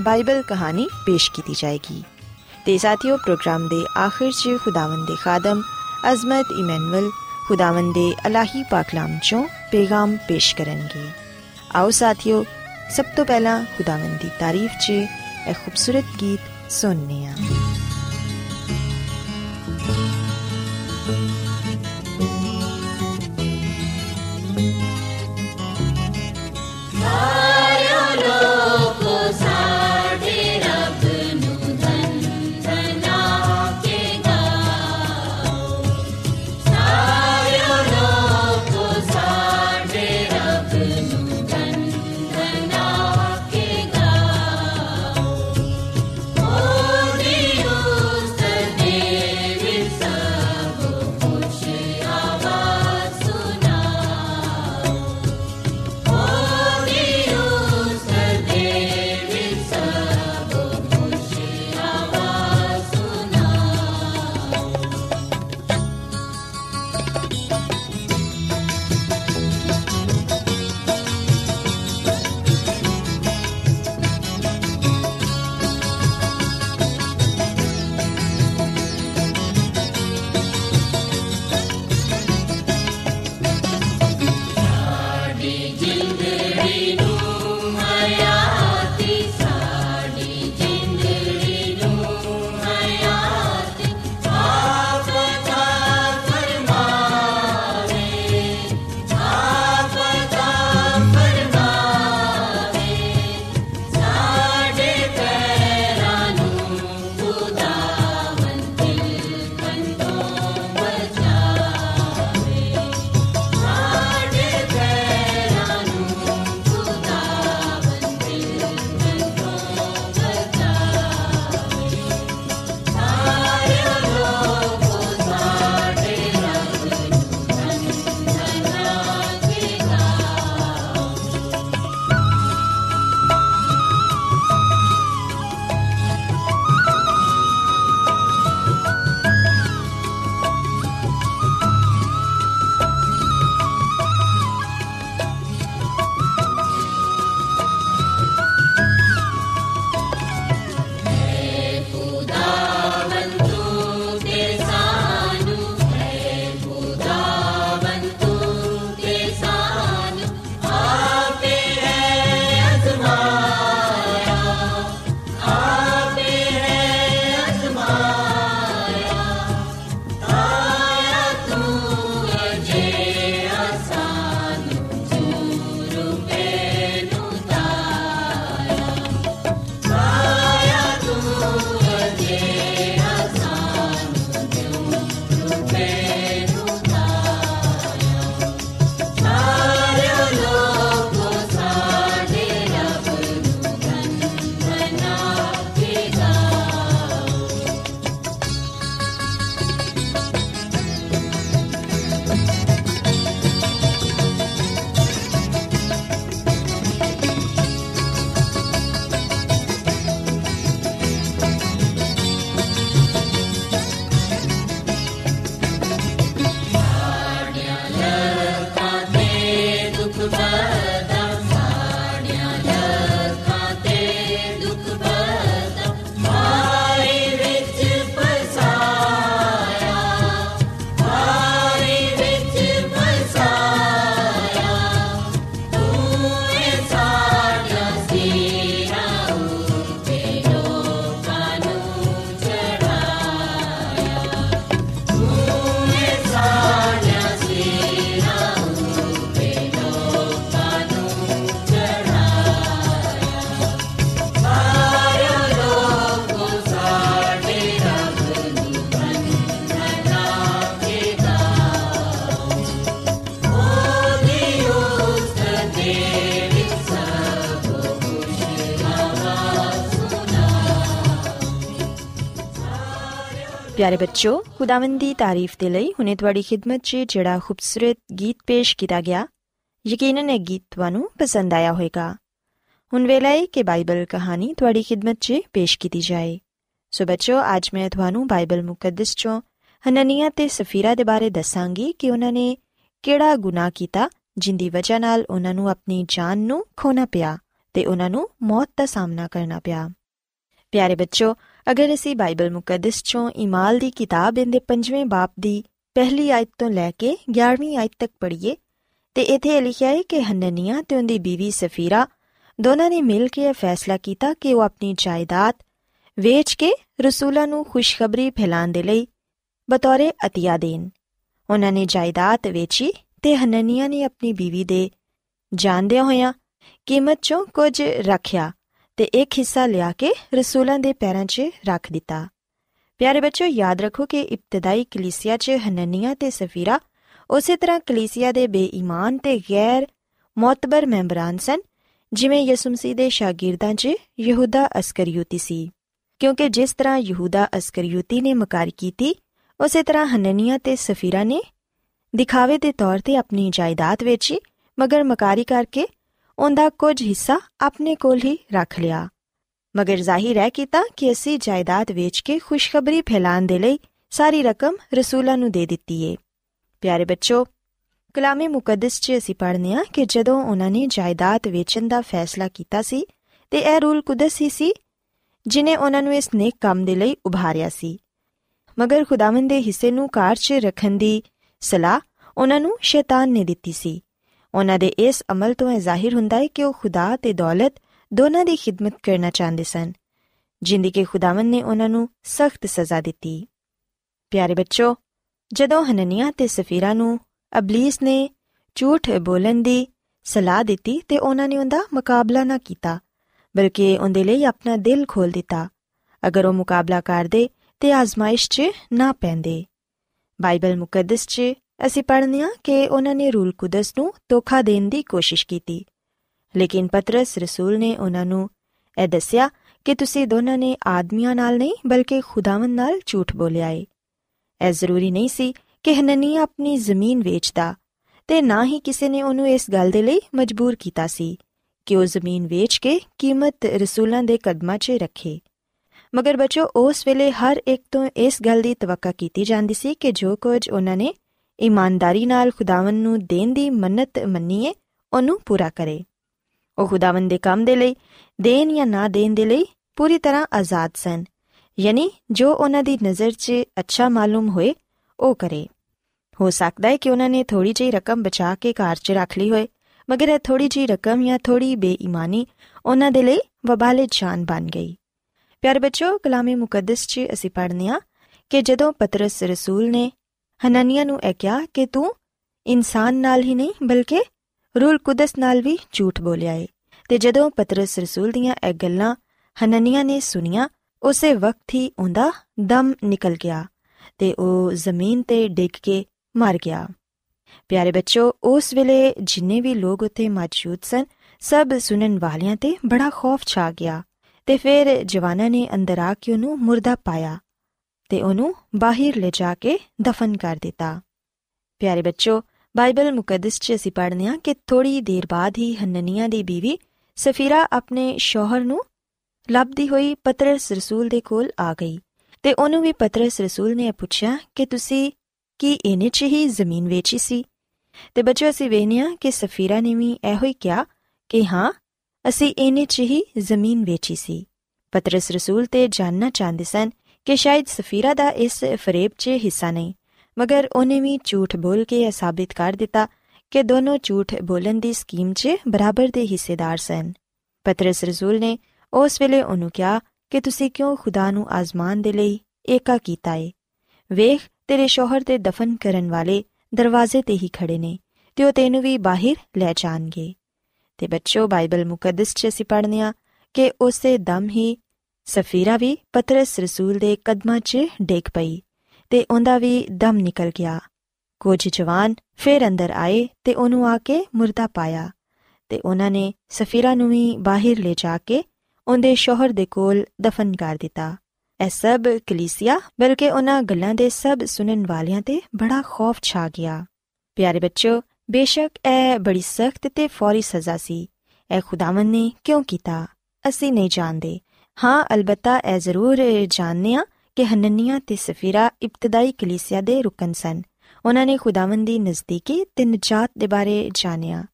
Bible ਕਹਾਣੀ ਪੇਸ਼ ਕੀਤੀ ਜਾਏਗੀ ਤੇ ਸਾਥੀਓ ਪ੍ਰੋਗਰਾਮ ਦੇ ਆਖਿਰ 'ਚ ਖੁਦਾਵੰਦ ਦੇ ਖਾਦਮ ਅਜ਼ਮਤ ਇਮਨੁਅਲ ਖੁਦਾਵੰਦ ਦੇ ਅਲਾਹੀ ਪਾਕਲਾਮ ਚੋਂ ਪੈਗਾਮ ਪੇਸ਼ ਕਰਨਗੇ ਆਓ ਸਾਥੀਓ ਸਭ ਤੋਂ ਪਹਿਲਾਂ ਖੁਦਾਵੰਦ ਦੀ ਤਾਰੀਫ 'ਚ ਇਹ ਖੂਬਸੂਰਤ ਗੀਤ ਸੁਣਨੇ ਆ Oh ਪਿਆਰੇ ਬੱਚੋ ਖੁਦਾਵੰਦ ਦੀ ਤਾਰੀਫ ਦੇ ਲਈ ਹੁਨੇ ਤੁਹਾਡੀ ਖidmat 'ਚ ਜਿਹੜਾ ਖੂਬਸੂਰਤ ਗੀਤ ਪੇਸ਼ ਕੀਤਾ ਗਿਆ, ਯਕੀਨਨ ਇਹ ਗੀਤ ਤੁਹਾਨੂੰ ਪਸੰਦ ਆਇਆ ਹੋਵੇਗਾ। ਹੁਣ ਵੇਲਾ ਹੈ ਕਿ ਬਾਈਬਲ ਕਹਾਣੀ ਤੁਹਾਡੀ ਖidmat 'ਚ ਪੇਸ਼ ਕੀਤੀ ਜਾਏ। ਸੋ ਬੱਚੋ ਅੱਜ ਮੈਂ ਤੁਹਾਨੂੰ ਬਾਈਬਲ ਮੁਕੱਦਸ 'ਚੋਂ ਹਨਨੀਆ ਤੇ ਸਫੀਰਾ ਦੇ ਬਾਰੇ ਦੱਸਾਂਗੀ ਕਿ ਉਹਨਾਂ ਨੇ ਕਿਹੜਾ ਗੁਨਾਹ ਕੀਤਾ ਜਿੰਦੀ ਵਜ੍ਹਾ ਨਾਲ ਉਹਨਾਂ ਨੂੰ ਆਪਣੀ ਜਾਨ ਨੂੰ ਖੋਣਾ ਪਿਆ ਤੇ ਉਹਨਾਂ ਨੂੰ ਮੌਤ ਦਾ ਸਾਹਮਣਾ ਕਰਨਾ ਪਿਆ। ਪਿਆਰੇ ਬੱਚੋ ਅਗਰ ਅਸੀਂ ਬਾਈਬਲ ਮੁਕੱਦਸ ਚੋਂ ਇਮਾਲ ਦੀ ਕਿਤਾਬ ਦੇ 5ਵੇਂ ਬਾਪ ਦੀ ਪਹਿਲੀ ਆਇਤ ਤੋਂ ਲੈ ਕੇ 11ਵੀਂ ਆਇਤ ਤੱਕ ਪੜ੍ਹੀਏ, ਤੇ ਇੱਥੇ ਲਿਖਿਆ ਹੈ ਕਿ ਹਨਨੀਆ ਤੇ ਉਹਦੀ ਬੀਵੀ ਸਫੀਰਾ ਦੋਨਾਂ ਨੇ ਮਿਲ ਕੇ ਇਹ ਫੈਸਲਾ ਕੀਤਾ ਕਿ ਉਹ ਆਪਣੀ ਜਾਇਦਾਦ ਵੇਚ ਕੇ ਰਸੂਲਾਂ ਨੂੰ ਖੁਸ਼ਖਬਰੀ ਫੈਲਾਉਣ ਦੇ ਲਈ ਬਤੌਰੇ ਅਤੀਆ ਦੇਣ। ਉਹਨਾਂ ਨੇ ਜਾਇਦਾਦ ਵੇਚੀ ਤੇ ਹਨਨੀਆ ਨੇ ਆਪਣੀ ਬੀਵੀ ਦੇ ਜਾਣਦਿਆਂ ਹੋਇਆਂ ਕੀਮਤ ਚੋਂ ਕੁਝ ਰੱਖਿਆ। ਤੇ ਇੱਕ ਹਿੱਸਾ ਲਿਆ ਕੇ ਰਸੂਲਾਂ ਦੇ ਪੈਰਾਂ 'ਚ ਰੱਖ ਦਿੱਤਾ। ਪਿਆਰੇ ਬੱਚੋ ਯਾਦ ਰੱਖੋ ਕਿ ਇਬਤਦਾਈ ਕਲੀਸਿਆ 'ਚ ਹਨਨੀਆ ਤੇ ਸਫੀਰਾ ਉਸੇ ਤਰ੍ਹਾਂ ਕਲੀਸਿਆ ਦੇ ਬੇਈਮਾਨ ਤੇ ਗੈਰ ਮੌਤਬਰ ਮੈਂਬਰਾਂ ਸਨ, ਜਿਵੇਂ ਯਿਸੂ ਮਸੀਹ ਦੇ ਸ਼ਾਗਿਰਦਾਂ 'ਚ ਯਹੂਦਾ ਅਸਕਰੀਉਤੀ ਸੀ। ਕਿਉਂਕਿ ਜਿਸ ਤਰ੍ਹਾਂ ਯਹੂਦਾ ਅਸਕਰੀਉਤੀ ਨੇ ਮਕਾਰ ਕੀਤੀ, ਉਸੇ ਤਰ੍ਹਾਂ ਹਨਨੀਆ ਤੇ ਸਫੀਰਾ ਨੇ ਦਿਖਾਵੇ ਦੇ ਤੌਰ ਤੇ ਆਪਣੀ ਜਾਇਦਾਦ ਵੇਚੀ, ਮਗਰ ਮਕਾਰੀ ਕਰਕੇ ਉਹਦਾ ਕੁਝ ਹਿੱਸਾ ਆਪਣੇ ਕੋਲ ਹੀ ਰੱਖ ਲਿਆ। ਮਗਰ ਜ਼ਾਹਿਰ ਹੈ ਕੀਤਾ ਕਿ ਅਸੀਂ ਜਾਇਦਾਦ ਵੇਚ ਕੇ ਖੁਸ਼ਖਬਰੀ ਫੈਲਾਣ ਦੇ ਲਈ ਸਾਰੀ ਰਕਮ ਰਸੂਲਾਂ ਨੂੰ ਦੇ ਦਿੱਤੀ ਏ। ਪਿਆਰੇ ਬੱਚੋ, ਕਲਾਮੇ ਮੁਕੱਦਸ 'ਚ ਅਸੀਂ ਪੜ੍ਹਨੇ ਆ ਕਿ ਜਦੋਂ ਉਹਨਾਂ ਨੇ ਜਾਇਦਾਦ ਵੇਚਣ ਦਾ ਫੈਸਲਾ ਕੀਤਾ ਸੀ ਤੇ ਇਹ ਰੂਲ ਕੁਦਸ ਹੀ ਸੀ ਜਿਨੇ ਉਹਨਾਂ ਨੂੰ ਇਸ ਨੇਕ ਕੰਮ ਦੇ ਲਈ ਉਭਾਰਿਆ ਸੀ। ਮਗਰ ਖੁਦਾਵੰਦ ਦੇ ਹਿੱਸੇ ਨੂੰ ਕਾਰ 'ਚ ਰੱਖਣ ਦੀ ਸਲਾਹ ਉਹਨਾਂ ਨੂੰ ਸ਼ੈਤਾਨ ਨੇ ਦਿੱਤੀ ਸੀ। ਉਹਨਾਂ ਦੇ ਇਸ ਅਮਲ ਤੋਂ ਇਹ ਜ਼ਾਹਿਰ ਹੁੰਦਾ ਹੈ ਕਿ ਉਹ ਖੁਦਾ ਤੇ ਦੌਲਤ ਦੋਨਾਂ ਦੀ ਖਿਦਮਤ ਕਰਨਾ ਚਾਹੁੰਦੇ ਸਨ, ਜਿੰਦੀ ਕੇ ਖੁਦਾਵੰਦ ਨੇ ਉਹਨਾਂ ਨੂੰ ਸਖਤ ਸਜ਼ਾ ਦਿੱਤੀ। ਪਿਆਰੇ ਬੱਚੋ, ਜਦੋਂ ਹਨਨੀਆ ਤੇ ਸਫੀਰਾ ਨੂੰ ਅਬਲਿਸ ਨੇ ਝੂਠ ਬੋਲਣ ਦੀ ਸਲਾਹ ਦਿੱਤੀ ਤੇ ਉਹਨਾਂ ਨੇ ਉਹਦਾ ਮੁਕਾਬਲਾ ਨਾ ਕੀਤਾ, ਬਲਕਿ ਉਹਦੇ ਲਈ ਆਪਣਾ ਦਿਲ ਖੋਲ ਦਿੱਤਾ, ਅਗਰ ਉਹ ਮੁਕਾਬਲਾ ਕਰਦੇ ਤੇ ਆਜ਼ਮਾਇਸ਼ 'ਚ ਨਾ ਪੈਂਦੇ। ਬਾਈਬਲ ਮੁਕੱਦਸ 'ਚ ਅਸੀਂ ਪੜ੍ਹਨੇ ਆ ਕਿ ਉਹਨਾਂ ਨੇ ਰੂਲ ਕੁਦਸ ਨੂੰ ਧੋਖਾ ਦੇਣ ਦੀ ਕੋਸ਼ਿਸ਼ ਕੀਤੀ। ਲੇਕਿਨ ਪਤਰਸ ਰਸੂਲ ਨੇ ਉਹਨਾਂ ਨੂੰ ਇਹ ਦੱਸਿਆ ਕਿ ਤੁਸੀਂ ਦੋਨਾਂ ਨੇ ਆਦਮੀਆਂ ਨਾਲ ਨਹੀਂ, ਬਲਕਿ ਖੁਦਾਵੰਦ ਨਾਲ ਝੂਠ ਬੋਲਿਆ ਏ। ਇਹ ਜ਼ਰੂਰੀ ਨਹੀਂ ਸੀ ਕਿ ਹਨਨੀ ਆਪਣੀ ਜ਼ਮੀਨ ਵੇਚਦਾ, ਤੇ ਨਾ ਹੀ ਕਿਸੇ ਨੇ ਉਹਨੂੰ ਇਸ ਗੱਲ ਦੇ ਲਈ ਮਜਬੂਰ ਕੀਤਾ ਸੀ ਕਿ ਉਹ ਜ਼ਮੀਨ ਵੇਚ ਕੇ ਕੀਮਤ ਰਸੂਲਾਂ ਦੇ ਕਦਮਾਂ 'ਚ ਰੱਖੇ। ਮਗਰ ਬੱਚੋ, ਉਸ ਵੇਲੇ ਹਰ ਇੱਕ ਤੋਂ ਇਸ ਗੱਲ ਦੀ ਤਵੱਕਾ ਕੀਤੀ ਜਾਂਦੀ ਸੀ ਕਿ ਜੋ ਕੁਝ ਉਹਨਾਂ ਨੇ ਇਮਾਨਦਾਰੀ ਨਾਲ ਖੁਦਾਵੰ ਨੂੰ ਦੇਣ ਦੀ ਮੰਨਤ ਮੰਨੀਏ, ਉਹਨੂੰ ਪੂਰਾ ਕਰੇ। ਉਹ ਖੁਦਾਵੰ ਦੇ ਕੰਮ ਦੇ ਲਈ, ਦੇਣ ਜਾਂ ਨਾ ਦੇਣ ਦੇ ਲਈ ਪੂਰੀ ਤਰ੍ਹਾਂ ਆਜ਼ਾਦ ਸਨ। ਯਾਨੀ ਜੋ ਉਹਨਾਂ ਦੀ ਨਜ਼ਰ 'ਚ ਅੱਛਾ ਮਾਲੂਮ ਹੋਏ, ਉਹ ਕਰੇ। ਹੋ ਸਕਦਾ ਹੈ ਕਿ ਉਹਨਾਂ ਨੇ ਥੋੜੀ ਜਿਹੀ ਰਕਮ ਬਚਾ ਕੇ ਘਰ 'ਚ ਰੱਖ ਲਈ ਹੋਏ, ਮਗਰ ਇਹ ਥੋੜੀ ਜਿਹੀ ਰਕਮ ਜਾਂ ਥੋੜੀ ਬੇਈਮਾਨੀ ਉਹਨਾਂ ਦੇ ਲਈ ਵਬਾਲੇ ਜਾਨ ਬਣ ਗਈ। ਪਿਆਰੇ ਬੱਚੋ ਕਲਾਮੇ ਮੁਕੱਦਸ 'ਚ ਅਸੀਂ ਪੜ੍ਹਨੇ ਆ ਕਿ ਜਦੋਂ ਪਤਰਸ ਰਸੂਲ ਨੇ ਹਨਨੀਆ ਨੂੰ ਇਹ ਕਿਹਾ ਕਿ ਤੂੰ ਇਨਸਾਨ ਨਾਲ ਹੀ ਨਹੀਂ, ਬਲਕਿ ਰੂਲ ਕੁਦਸ ਨਾਲ ਵੀ ਝੂਠ ਬੋਲਿਆ ਏ। ਤੇ ਜਦੋਂ ਪਤਰਸ ਰਸੂਲ ਦੀਆਂ ਇਹ ਗੱਲਾਂ ਹਨਨੀਆ ਨੇ ਸੁਨੀਆਂ ਉਸੇ ਵਕਤ ਹੀ ਉਹਦਾ ਦਮ ਨਿਕਲ ਗਿਆ ਤੇ ਉਹ ਜ਼ਮੀਨ ਤੇ ਡਿੱਗ ਕੇ ਮਰ ਗਿਆ। ਪਿਆਰੇ ਬੱਚੋ, ਉਸ ਵੇਲੇ ਜਿੰਨੇ ਵੀ ਲੋਕ ਉੱਥੇ ਮੌਜੂਦ ਸਨ, ਸਭ ਸੁਣਨ ਵਾਲਿਆਂ ਤੇ ਬੜਾ ਖੌਫ ਛਾ ਗਿਆ ਤੇ ਫਿਰ ਜਵਾਨਾਂ ਨੇ ਅੰਦਰ ਆ ਕੇ ਉਹਨੂੰ ਮੁਰਦਾ ਪਾਇਆ। ਤੇ ਉਹਨੂੰ ਬਾਹਰ ਲੈ ਜਾ ਕੇ ਦਫਨ ਕਰ ਦਿੱਤਾ। ਪਿਆਰੇ ਬੱਚੋ, ਬਾਈਬਲ ਮੁਕੱਦਸ 'ਚ ਅਸੀਂ ਪੜ੍ਹਨੇ ਆ ਕਿ ਥੋੜੀ ਦੇਰ ਬਾਅਦ ਹੀ ਹਨਨੀਆ ਦੀ ਬੀਵੀ ਸਫੀਰਾ ਆਪਣੇ ਸ਼ੋਹਰ ਨੂੰ ਲੱਭਦੀ ਹੋਈ ਪਤਰਸ ਰਸੂਲ ਦੇ ਕੋਲ ਆ ਗਈ ਤੇ ਉਹਨੂੰ ਵੀ ਪਤਰਸ ਰਸੂਲ ਨੇ ਪੁੱਛਿਆ ਕਿ ਤੁਸੀਂ ਕੀ ਇਹਨੇ 'ਚ ਹੀ ਜ਼ਮੀਨ ਵੇਚੀ ਸੀ? ਤੇ ਬੱਚੋ, ਅਸੀਂ ਵੇਖਿਆ ਕਿ ਸਫੀਰਾ ਨੇ ਵੀ ਇਹੋ ਹੀ ਕਿਹਾ ਕਿ ਹਾਂ, ਅਸੀਂ ਇਹਨੇ 'ਚ ਹੀ ਜ਼ਮੀਨ ਵੇਚੀ ਸੀ। ਪਤਰਸ ਰਸੂਲ ਤੇ ਜਾਨਣਾ ਚਾਹੁੰਦੇ ਸਨ ਕਿ ਸ਼ਾਇਦ ਸਫੀਰਾ ਦਾ ਇਸ ਫਰੇਬ 'ਚ ਹਿੱਸਾ ਨਹੀਂ। ਮਗਰ ਉਹਨੇ ਵੀ ਝੂਠ ਬੋਲ ਕੇ ਇਹ ਸਾਬਿਤ ਕਰ ਦਿੱਤਾ ਕਿ ਦੋਨੋਂ ਝੂਠ ਬੋਲਣ ਦੀ ਸਕੀਮ 'ਚ ਬਰਾਬਰ ਦੇ ਹਿੱਸੇਦਾਰ ਸਨ। ਪਤਰਸ ਰਸੂਲ ਨੇ ਉਸ ਵੇਲੇ ਉਹਨੂੰ ਕਿਹਾ ਕਿ ਤੁਸੀਂ ਕਿਉਂ ਖੁਦਾ ਨੂੰ ਆਜ਼ਮਾਨ ਦੇ ਲਈ ਏਕਾ ਕੀਤਾ ਏ? ਵੇਖ, ਤੇਰੇ ਸ਼ੋਹਰ ਤੇ ਦਫਨ ਕਰਨ ਵਾਲੇ ਦਰਵਾਜ਼ੇ ਤੇ ਹੀ ਖੜੇ ਨੇ, ਤੇ ਉਹ ਤੈਨੂੰ ਵੀ ਬਾਹਰ ਲੈ ਜਾਣਗੇ। ਤੇ ਬੱਚੋ, ਬਾਈਬਲ ਮੁਕੱਦਸ 'ਚ ਅਸੀਂ ਪੜ੍ਹਨੇ ਆ ਕਿ ਉਸੇ ਦਮ ਹੀ ਸਫੀਰਾ ਵੀ ਪਤਰਸ ਰਸੂਲ ਦੇ ਕਦਮਾਂ 'ਚ ਡੇਕ ਪਈ ਤੇ ਉਹਦਾ ਵੀ ਦਮ ਨਿਕਲ ਗਿਆ। ਕੁਝ ਜਵਾਨ ਫੇਰ ਅੰਦਰ ਆਏ ਤੇ ਉਹਨੂੰ ਆ ਕੇ ਮੁਰਦਾ ਪਾਇਆ ਤੇ ਉਹਨਾਂ ਨੇ ਸਫੀਰਾ ਨੂੰ ਵੀ ਬਾਹਰ ਲੈ ਜਾ ਕੇ ਉਹਦੇ ਸ਼ੋਹਰ ਦੇ ਕੋਲ ਦਫਨ ਕਰ ਦਿੱਤਾ। ਇਹ ਸਭ ਕਲੀਸਿਆ, ਬਲਕਿ ਉਹਨਾਂ ਗੱਲਾਂ ਦੇ ਸਭ ਸੁਣਨ ਵਾਲਿਆਂ ਤੇ ਬੜਾ ਖੌਫ ਛਾ ਗਿਆ। ਪਿਆਰੇ ਬੱਚੋ ਬੇਸ਼ੱਕ ਇਹ ਬੜੀ ਸਖਤ ਤੇ ਫੌਰੀ ਸਜ਼ਾ ਸੀ। ਇਹ ਖੁਦਾਵੰ ਨੇ ਕਿਉਂ ਕੀਤਾ? ਅਸੀਂ ਨਹੀਂ ਜਾਣਦੇ। ਹਾਂ, ਅਲਬਤਾ ਇਹ ਜ਼ਰੂਰ ਜਾਣਦੇ ਹਾਂ ਕਿ ਹਨਨੀਆਂ ਤੇ ਸਫੀਰਾ ਇਬਤਦਾਈ ਕਲੀਸਿਆ ਦੇ ਰੁਕਨ ਸਨ। ਉਹਨਾਂ ਨੇ ਖੁਦਾਵੰ ਦੀ ਨਜ਼ਦੀਕੀ ਤੇ ਨਜਾਤ ਦੇ ਬਾਰੇ ਜਾਣਿਆ।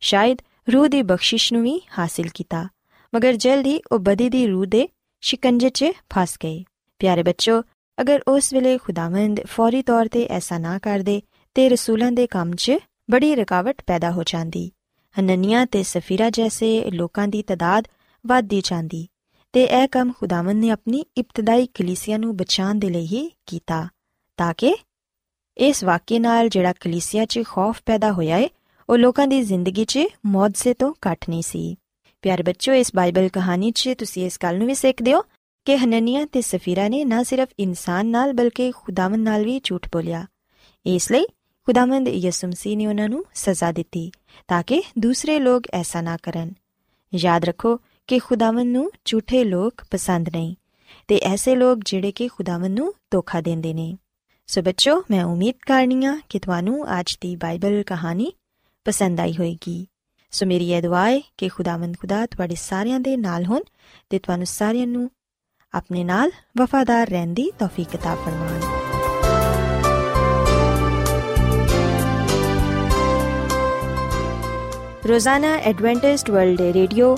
ਸ਼ਾਇਦ ਰੂਹ ਦੀ ਬਖਸ਼ਿਸ਼ ਨੂੰ ਵੀ ਹਾਸਿਲ ਕੀਤਾ। ਮਗਰ ਜਲਦ ਹੀ ਉਹ ਬਦੀ ਦੀ ਰੂਹ ਦੇ ਸ਼ਿਕੰਜੇ 'ਚ ਫਸ ਗਏ। ਪਿਆਰੇ ਬੱਚੋ, ਅਗਰ ਉਸ ਵੇਲੇ ਖੁਦਾਵੰਦ ਫੌਰੀ ਤੌਰ ਤੇ ਐਸਾ ਨਾ ਕਰਦੇ, ਤੇ ਰਸੂਲਾਂ ਦੇ ਕੰਮ 'ਚ ਬੜੀ ਰੁਕਾਵਟ ਪੈਦਾ ਹੋ ਜਾਂਦੀ। ਹਨਨੀਆਂ ਤੇ ਸਫੀਰਾ ਜੈਸੇ ਲੋਕਾਂ ਦੀ ਤਦਾਦ ਵਧਦੀ ਜਾਂਦੀ। ਤੇ ਇਹ ਕੰਮ ਖੁਦਾਵੰਦ ਨੇ ਆਪਣੀ ਇਬਤਦਾਈ ਕਲੀਸਿਆ ਨੂੰ ਬਚਾਉਣ ਦੇ ਲਈ ਹੀ ਕੀਤਾ, ਤਾਂ ਕਿ ਇਸ ਵਾਕਿਏ ਨਾਲ ਜਿਹੜਾ ਕਲੀਸਿਆ 'ਚ ਖੌਫ ਪੈਦਾ ਹੋਇਆ ਹੈ ਉਹ ਲੋਕਾਂ ਦੀ ਜ਼ਿੰਦਗੀ 'ਚ ਮੌਜਜ਼ੇ ਤੋਂ ਘੱਟ ਨਹੀਂ ਸੀ। ਪਿਆਰੇ ਬੱਚੋ ਇਸ ਬਾਈਬਲ ਕਹਾਣੀ 'ਚ ਤੁਸੀਂ ਇਸ ਗੱਲ ਨੂੰ ਵੀ ਸਿੱਖਦੇ ਹੋ ਕਿ ਹਨਨੀਆ ਤੇ ਸਫੀਰਾ ਨੇ ਨਾ ਸਿਰਫ ਇਨਸਾਨ ਨਾਲ ਬਲਕਿ ਖੁਦਾਵੰਦ ਨਾਲ ਵੀ ਝੂਠ ਬੋਲਿਆ। ਇਸ ਲਈ ਖੁਦਾਵੰਦ ਯਿਸੂ ਮਸੀਹ ਨੇ ਉਹਨਾਂ ਨੂੰ ਸਜ਼ਾ ਦਿੱਤੀ, ਤਾਂ ਕਿ ਦੂਸਰੇ ਲੋਕ ਐਸਾ ਨਾ ਕਰਨ। ਯਾਦ ਰੱਖੋ ਕਿ ਖੁਦਾਵੰਦ ਨੂੰ ਝੂਠੇ ਲੋਕ ਪਸੰਦ ਨਹੀਂ ਤੇ ਐਸੇ ਲੋਕ ਜਿਹੜੇ ਕਿ ਖੁਦਾਵੰਦ ਨੂੰ ਧੋਖਾ ਦਿੰਦੇ ਨੇ ਸੋ ਬੱਚੋ ਮੈਂ ਉਮੀਦ ਕਰਨੀਆ ਕਿ ਤੁਹਾਨੂੰ ਅੱਜ ਦੀ ਬਾਈਬਲ ਕਹਾਣੀ ਪਸੰਦ ਆਈ ਹੋਵੇਗੀ ਸੋ ਮੇਰੀ ਇਹ ਦੁਆ ਹੈ ਕਿ ਖੁਦਾਵੰਦ ਖੁਦਾ ਤੁਹਾਡੇ ਸਾਰਿਆਂ ਦੇ ਨਾਲ ਹੋਣ ਤੇ ਤੁਹਾਨੂੰ ਸਾਰਿਆਂ ਨੂੰ ਆਪਣੇ ਨਾਲ ਵਫਾਦਾਰ ਰਹਿਣ ਦੀ ਤੌਫੀਕ عطا ਫਰਮਾਵੇ ਰੋਜ਼ਾਨਾ ਐਡਵੈਂਟਿਸਟ ਵਰਲਡ ਰੇਡੀਓ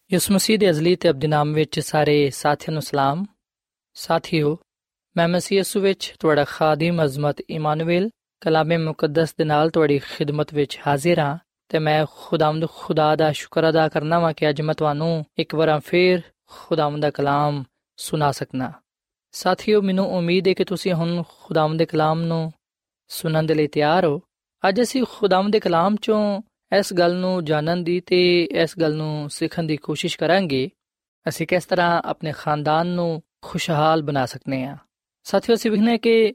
ਯਿਸੂ ਮਸੀਹ ਦੇ ਅਜ਼ਲੀ ਤੇ ਅਬਦੀ ਨਾਮ ਵਿੱਚ ਸਾਰੇ ਸਾਥੀਆਂ ਨੂੰ ਸਲਾਮ। ਸਾਥੀਓ, ਮੈਂ ਮਸੀਹ ਯਿਸੂ ਵਿੱਚ ਤੁਹਾਡਾ ਖਾਦਮ ਅਜ਼ਮਤ ਇਮਾਨੁਅਲ ਕਲਾਮੇ ਮੁਕੱਦਸ ਦੇ ਨਾਲ ਤੁਹਾਡੀ ਖਿਦਮਤ ਵਿੱਚ ਹਾਜ਼ਰ ਹਾਂ ਤੇ ਮੈਂ ਖੁਦਾਵੰਦ ਖੁਦਾ ਦਾ ਸ਼ੁਕਰ ਅਦਾ ਕਰਨਾ ਵਾਂ ਕਿ ਅੱਜ ਮੈਂ ਤੁਹਾਨੂੰ ਇੱਕ ਵਾਰ ਫੇਰ ਖੁਦਾਵੰਦ ਦਾ ਕਲਾਮ ਸੁਣਾ ਸਕਣਾ ਸਾਥੀਓ, ਮੈਨੂੰ ਉਮੀਦ ਹੈ ਕਿ ਤੁਸੀਂ ਹੁਣ ਖੁਦਾਵੰਦ ਦੇ ਕਲਾਮ ਨੂੰ ਸੁਣਨ ਦੇ ਲਈ ਤਿਆਰ ਹੋ। ਅੱਜ ਅਸੀਂ ਖੁਦਾਵੰਦ ਦੇ ਕਲਾਮ ਚੋਂ ਇਸ ਗੱਲ ਨੂੰ ਜਾਣਨ ਦੀ ਤੇ ਇਸ ਗੱਲ ਨੂੰ ਸਿੱਖਣ ਦੀ ਕੋਸ਼ਿਸ਼ ਕਰਾਂਗੇ। ਅਸੀਂ ਕਿਸ ਤਰ੍ਹਾਂ ਆਪਣੇ ਖਾਨਦਾਨ ਨੂੰ ਖੁਸ਼ਹਾਲ ਬਣਾ ਸਕਨੇ ਆ। ਸਾਥੀਓ, ਅਸੀਂ ਵਿਖਨੇ ਕਿ